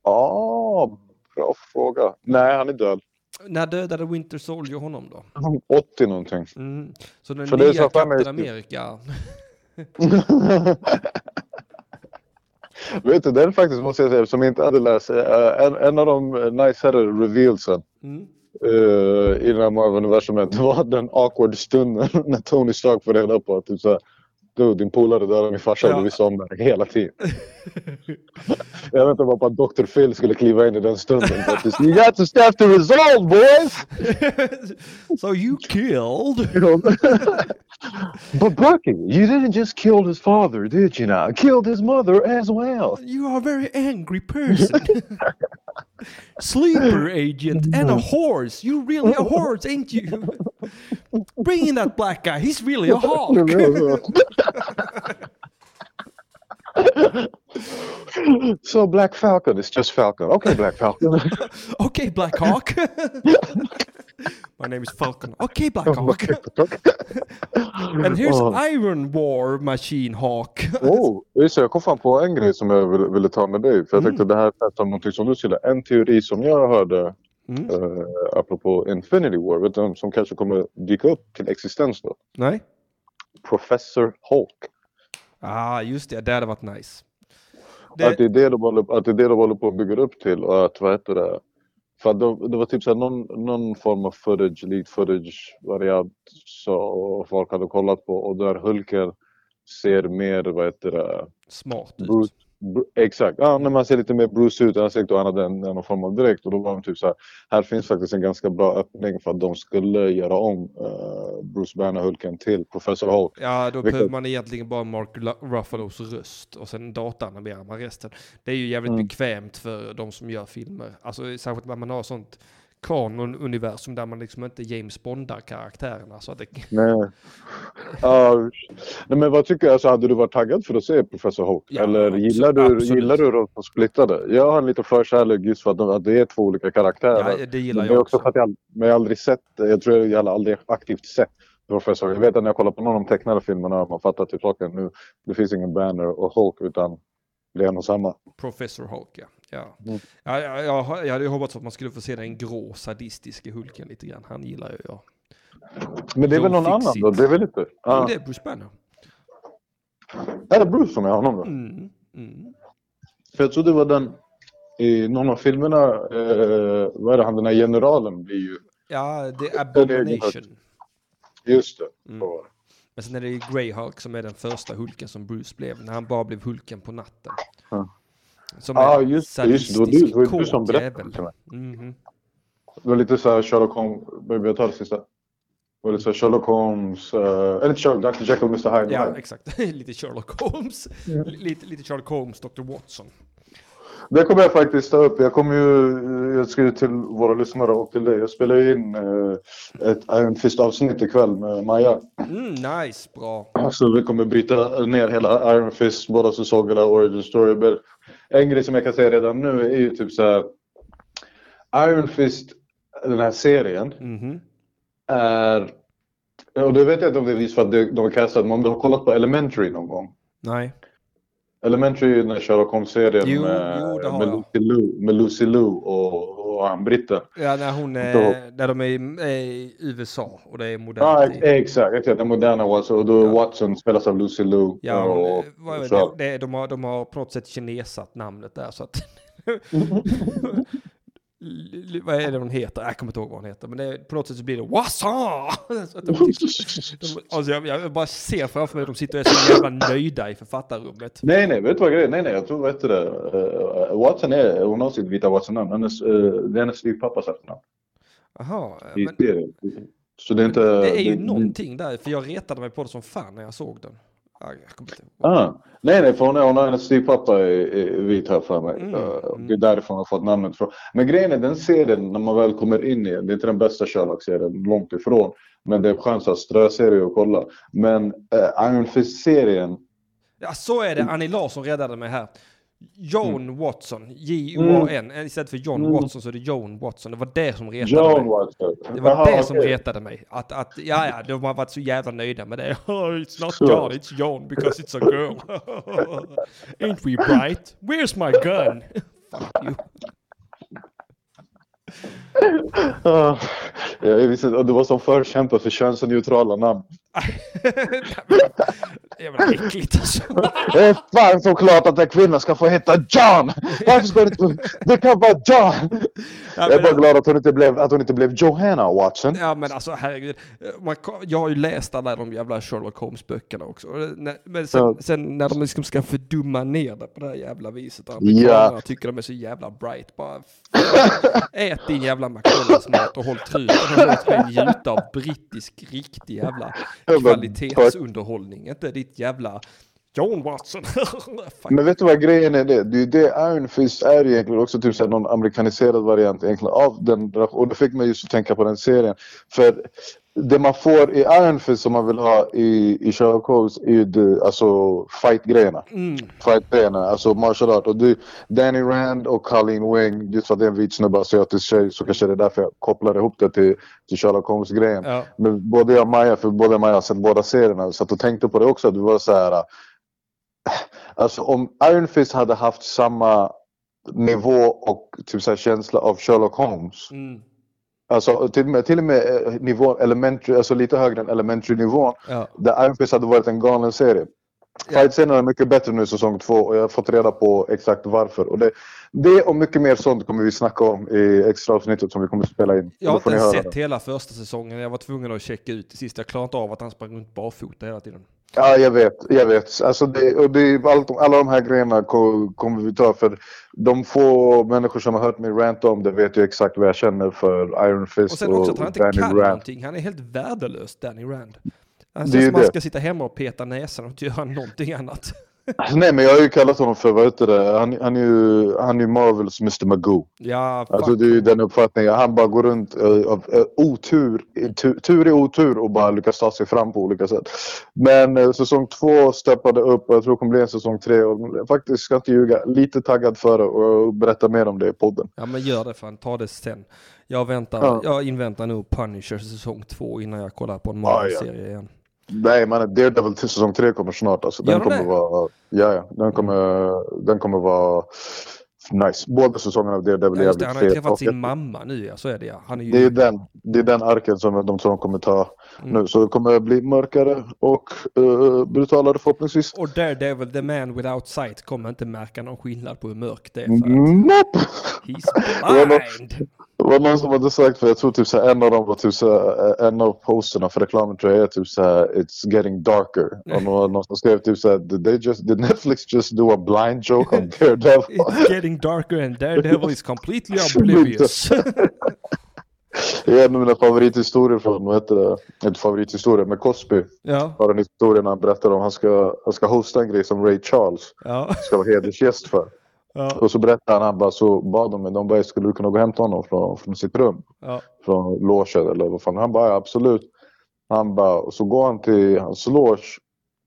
Ja, bra fråga. Nej, han är död. När dödade Winter Soldier honom då? 80 någonting. Mm. Så den För det är nya Captain America. Vet du, den faktiskt måste jag säga, som inte hade läst, eh, en, en av de niceare revealsen Mm. uh, i den här Marvel-universumet var den awkward stunden när Tony Stark får reda på att typ såhär Du, din polare dödade min farsa och Ja. du visste om det hela tiden. jag vet inte bara på att Dr. Phil skulle kliva in i den stunden. Faktiskt. You got to start to resolve boys! so you killed? But Bucky, you didn't just kill his father, did you not? Killed his mother as well. You are a very angry person. Sleeper agent and a horse. You're really a horse, ain't you? Bring in that black guy. He's really a hawk. so Black Falcon is just Falcon. Okay, Black Falcon. okay, Black Hawk. My name is Falcon. Okay, Black Hawk. And here's Oh. Iron War Machine Hawk. Oh, just det, jag kom fram på en grej som jag ville, ville ta med dig. För jag tänkte det här är någonting som du skulle. En teori som jag hörde Mm. uh, apropå Infinity War. Vet du som kanske kommer dyka upp till existens då? Nej. Professor Hulk. Ah, just det. Det hade varit nice. Att, det är det de håller, att det är det de håller på att bygga upp till och att vad heter det? För det, det var typ såhär någon, någon form av footage, lead footage variant så folk hade kollat på och där Hulken ser mer, vad heter det, Smart ut. Exakt, ja, när man ser lite mer Bruce ut i ansiktet och han hade en, någon form av dräkt och då var de typ så här, här finns faktiskt en ganska bra öppning för att de skulle göra om eh, Bruce Banner-Hulken till Professor Hulk. Ja, då Vilket- behöver man egentligen bara Mark Ruffalos röst och sen datanimerar man resten. Det är ju jävligt Mm. bekvämt för de som gör filmer. Alltså särskilt när man har sånt kanon-universum där man liksom inte James Bondar karaktärerna. Så att det, Nej. Ja, nej, men vad tycker du, alltså, hade du varit taggad för att se Professor Hulk? Ja, Eller gillar du, absolut. gillar du de som splittade? Jag har en liten förkärlek just för att, de, att det är två olika karaktärer. ja, det gillar Men jag också för att jag, men jag har aldrig sett. Jag tror jag har aldrig aktivt sett Professor. Jag vet att när jag kollar på någon av de tecknade filmerna har man fattat typ saken nu. Det finns ingen Banner och Hulk utan det är en och samma. Professor Hulk, ja. Ja. Mm. Ja, ja, jag, jag hade ju hoppats att man skulle få se den grå sadistiska Hulken lite grann. Han gillar ju jag. Men det är väl någon annan då? Det är väl inte? Ja. Ja. Det är Bruce Banner. Är det Bruce som är honom då? Mm. Mm. För jag tror det var den i någon av filmerna, eh, vad är det, han den här generalen blir ju, Ja, det är Abomination. just det. Mm. var. Men sen är det ju Grey Hulk som är den första Hulken som Bruce blev. När han bara blev Hulken på natten. Ja. Som en just det, just det. Var du- det var du som berättade till mig. Mhm. Det var lite såhär Sherlock Holmes, Baby, jag tar det sista. Det var lite såhär Sherlock Holmes, uh, eller inte Sherlock, Dr Jekyll, Mr Hyde. Ja, exakt. lite Sherlock Holmes. Lite, lite Sherlock Holmes, Dr. Watson. Det kommer jag faktiskt ta upp. Jag kommer ju, jag skriver till våra lyssnare och till dig. Jag spelar ju in eh, ett Iron Fist avsnitt ikväll med Maja. Mm, nice, bra. Så vi kommer bryta ner hela Iron Fist, båda säsongerna, Origin Story. En grej som jag kan säga redan nu är ju typ så här. Iron Fist, den här serien, Mhm. är... Och det vet jag inte om det är just för att de har castat, men om du har kollat på Elementary någon gång. Nej. Elementary är den här Sherlock Holmes-serien med, med, med Lucy Liu och, han britten. Ja, när hon Då- är, när de är i, USA och det är Ja, modernt. ex- i- exakt. exakt. Den moderna Watson. Och då Ja. Watson spelas av Lucy Liu. Ja, och, och, vad, det, det, de, har, de har på något sätt kinesat namnet där så att... Vad är det hon heter? Jag kommer inte ihåg vad hon heter. Men det, på något sätt så blir det Wassa! De, de, alltså jag, jag bara ser framför mig att de sitter och är så jävla nöjda i författarrummet. Nej, nej, vet du vad grejen är? Nej, nej, jag tror, vet du det? Uh, Watson är, hon har sitt vita Watson-namn. Hennes, uh, det är hennes styvpappas efternamn. Jaha, men. Så det är inte... det är ju någonting där. För jag retade mig på det som fan när jag såg den. Ah, nej, nej, för hon, hon har hennes styvpappa är, är vit här för mig. Mm, Eh. Det är därifrån jag fått namnet från. Men grejen är, den serien, när man väl kommer in i den, det är inte den bästa Sherlock-serien, långt ifrån. Men det är en chans att ströserie att kolla. Men äh, Iron Fist-serien, Ja, så är det. Annie Larsson räddade mig här. John Watson, J-O-A-N. Istället för John Mm. Watson så är det Joan Watson. Det var det som retade John mig. Watson. Det var Jaha, det som okej. retade mig. Att, att, ja, ja, de har varit så jävla nöjda med det. Oh, it's not Så. John, it's John because it's a girl. Ain't we bright? Where's my gun? Fuck you. Ah, jag visste, du var som förkämpe för könsneutrala namn. Det är väl äckligt alltså. Det är fan såklart att en kvinna ska få heta John! Varför ska det inte... Det kan vara John! Ja, Jag är bara glad att hon inte blev, att hon inte blev Johanna Watson. ja men alltså herregud. Jag har ju läst alla de jävla Sherlock Holmes-böckerna också. Men sen, Ja. sen när de liksom ska fördumma ner det på det här jävla viset. Ja. Amerikanerna tycker de är så jävla bright. Bara ät din jävla McDonalds-mat och håll truten låt mig njuta av brittisk riktig jävla Ja, kvalitetsunderhållning. Inte ditt jävla John Watson. Men vet du vad grejen är? Det, det är ju det Iron Fist är egentligen också typ såhär någon amerikaniserad variant egentligen av den. Och det fick mig just att tänka på den serien. För det man får i Iron Fist som man vill ha i, i Sherlock Holmes är ju det, alltså fight-grejerna. Mm. Fight-grejerna, alltså martial art. Och det, Danny Rand och Colleen Wing, just för att det är en vit snubbe, asiatisk tjej, så kanske det är därför jag kopplar ihop det till, till Sherlock Holmes-grejen. Ja. Men både jag och Maja, för både jag och Maja har sett båda serierna, så att och tänkte på det också. att Det var så här. Alltså om Iron Fist hade haft samma nivå och typ så här känsla av Sherlock Holmes. Mm. Alltså till och med, till och med eh, nivå elementary, alltså lite högre än elementary nivån. Ja. Där Iron Fist hade varit en galen serie. Ja. Fightscenerna är mycket bättre nu i säsong två och jag har fått reda på exakt varför. Och det, det och mycket mer sånt kommer vi snacka om i extra avsnittet som vi kommer att spela in. Jag har inte ens sett det. hela första säsongen. Jag var tvungen att checka ut det sista. Jag klarade inte av att han sprang runt barfota hela tiden. Ja, jag vet. Jag vet. Alltså det, och det, allt, alla de här grejerna ko- kommer vi ta för de få människor som har hört mig ranta om det vet ju exakt vad jag känner för Iron Fist Och sen också att han inte Danny kan Rand. någonting. Han är helt värdelös, Danny Rand. Han Det är det. ska sitta hemma och peta näsan och inte göra någonting annat. Alltså, nej, men jag har ju kallat honom för, vad heter det, han, han är ju, han är Marvels Mr Magoo. Ja, fuck. Alltså det är ju den uppfattningen. Han bara går runt uh, av uh, otur, tu, tur i otur och bara lyckas ta sig fram på olika sätt. Men uh, säsong två steppade upp och jag tror det kommer bli en säsong tre. Och faktiskt ska inte ljuga, lite taggad för det och berätta mer om det i podden. Ja men gör det fan, ta det sen. Jag väntar, Ja. jag inväntar nog Punisher säsong två innan jag kollar på en. Marvel-serie igen. Nej man, Daredevil till säsong tre kommer snart. Alltså, den kommer det? vara, ja, ja, den kommer, den kommer vara nice. Båda säsongerna av Daredevil är Ja, jävligt han har ju träffat sin mamma nu ja, så är det ja. Han är ju... Det är den, det är den arken som de tror de kommer ta Mm. nu. Så det kommer bli mörkare och uh, brutalare förhoppningsvis. Och Daredevil, the man without sight, kommer inte märka någon skillnad på hur mörkt det är för Mm. att Nope. he's blind. Det var någon som hade sagt, för jag tror typ så en av dem var typ så här, en av posterna för reklamen tror jag är typ så it's getting darker. Och någon, någon som skrev typ så här, did, they just, did Netflix just do a blind joke on Daredevil? It's getting darker and Daredevil is completely oblivious. Det är en av mina favorithistorier från, vad heter det, inte favorithistoria, men Cosby. ja, Har en historia när han berättar om han ska, han ska hosta en grej som Ray Charles ja, ska vara hedersgäst för. Ja, Och så berättade han, han bara, så bad de mig, de bara, skulle du kunna gå och hämta honom från, från sitt rum? ja. Från logen eller vad fan. Han bara, ja, absolut. Han bara, och så går han till hans loge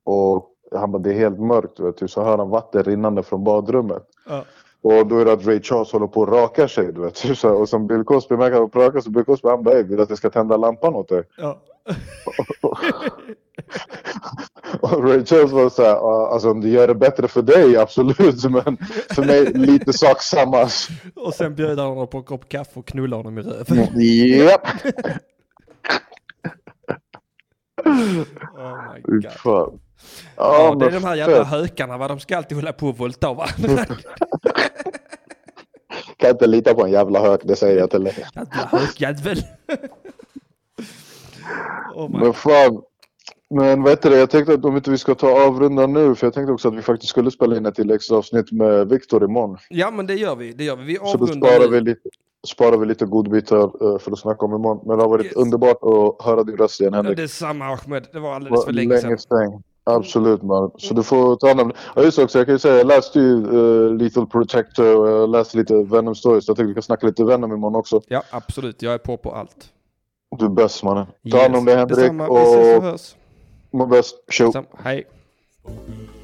och han bara, det är helt mörkt. Vet du. Så hör han vatten rinnande från badrummet. ja. Och då är det att Ray Charles håller på att raka sig. Du vet. Så, och som Bill Cosby märker att han raka så Bill Cosby han bara, "Ey, vill du att jag ska tända lampan åt dig? ja. Och Ray Charles var så här, "Ja, alltså om det gör det bättre för dig, absolut. Men för mig lite sak samma. Och sen bjöd han honom på en kopp kaffe och knullade honom i röv. Japp. Oh my god. fan. Ja, det är de här jävla hökarna va, de ska alltid hålla på och våldta varandra. Kan inte lita på en jävla hök, det säger jag till dig. Jävla hökjävel. oh Men fan. Men vet du det, jag tänkte att om inte vi ska ta avrunda nu, för jag tänkte också att vi faktiskt skulle spela in ett till extra avsnitt med Viktor imorgon. Ja men det gör vi, det gör vi. Vi Så då avrundar sparar vi lite, sparar vi lite godbitar eh, för att snacka om imorgon. Men det har varit Yes. underbart att höra din röst igen Henrik. det är samma Ahmed, det var alldeles för länge sedan. sedan. Absolut man. Så du får ta hand om det. Ja just också, jag kan ju säga, jag läste ju uh, Lethal Protector och jag läste lite Venom Stories. Jag tänkte vi kan snacka lite Venom imorgon också. Ja absolut, jag är på på allt. Du är bäst mannen. Ta hand om dig Henrik Detsamma, vi ses och hörs. Må bäst. Tjo! Detsamma. Hej. Spoken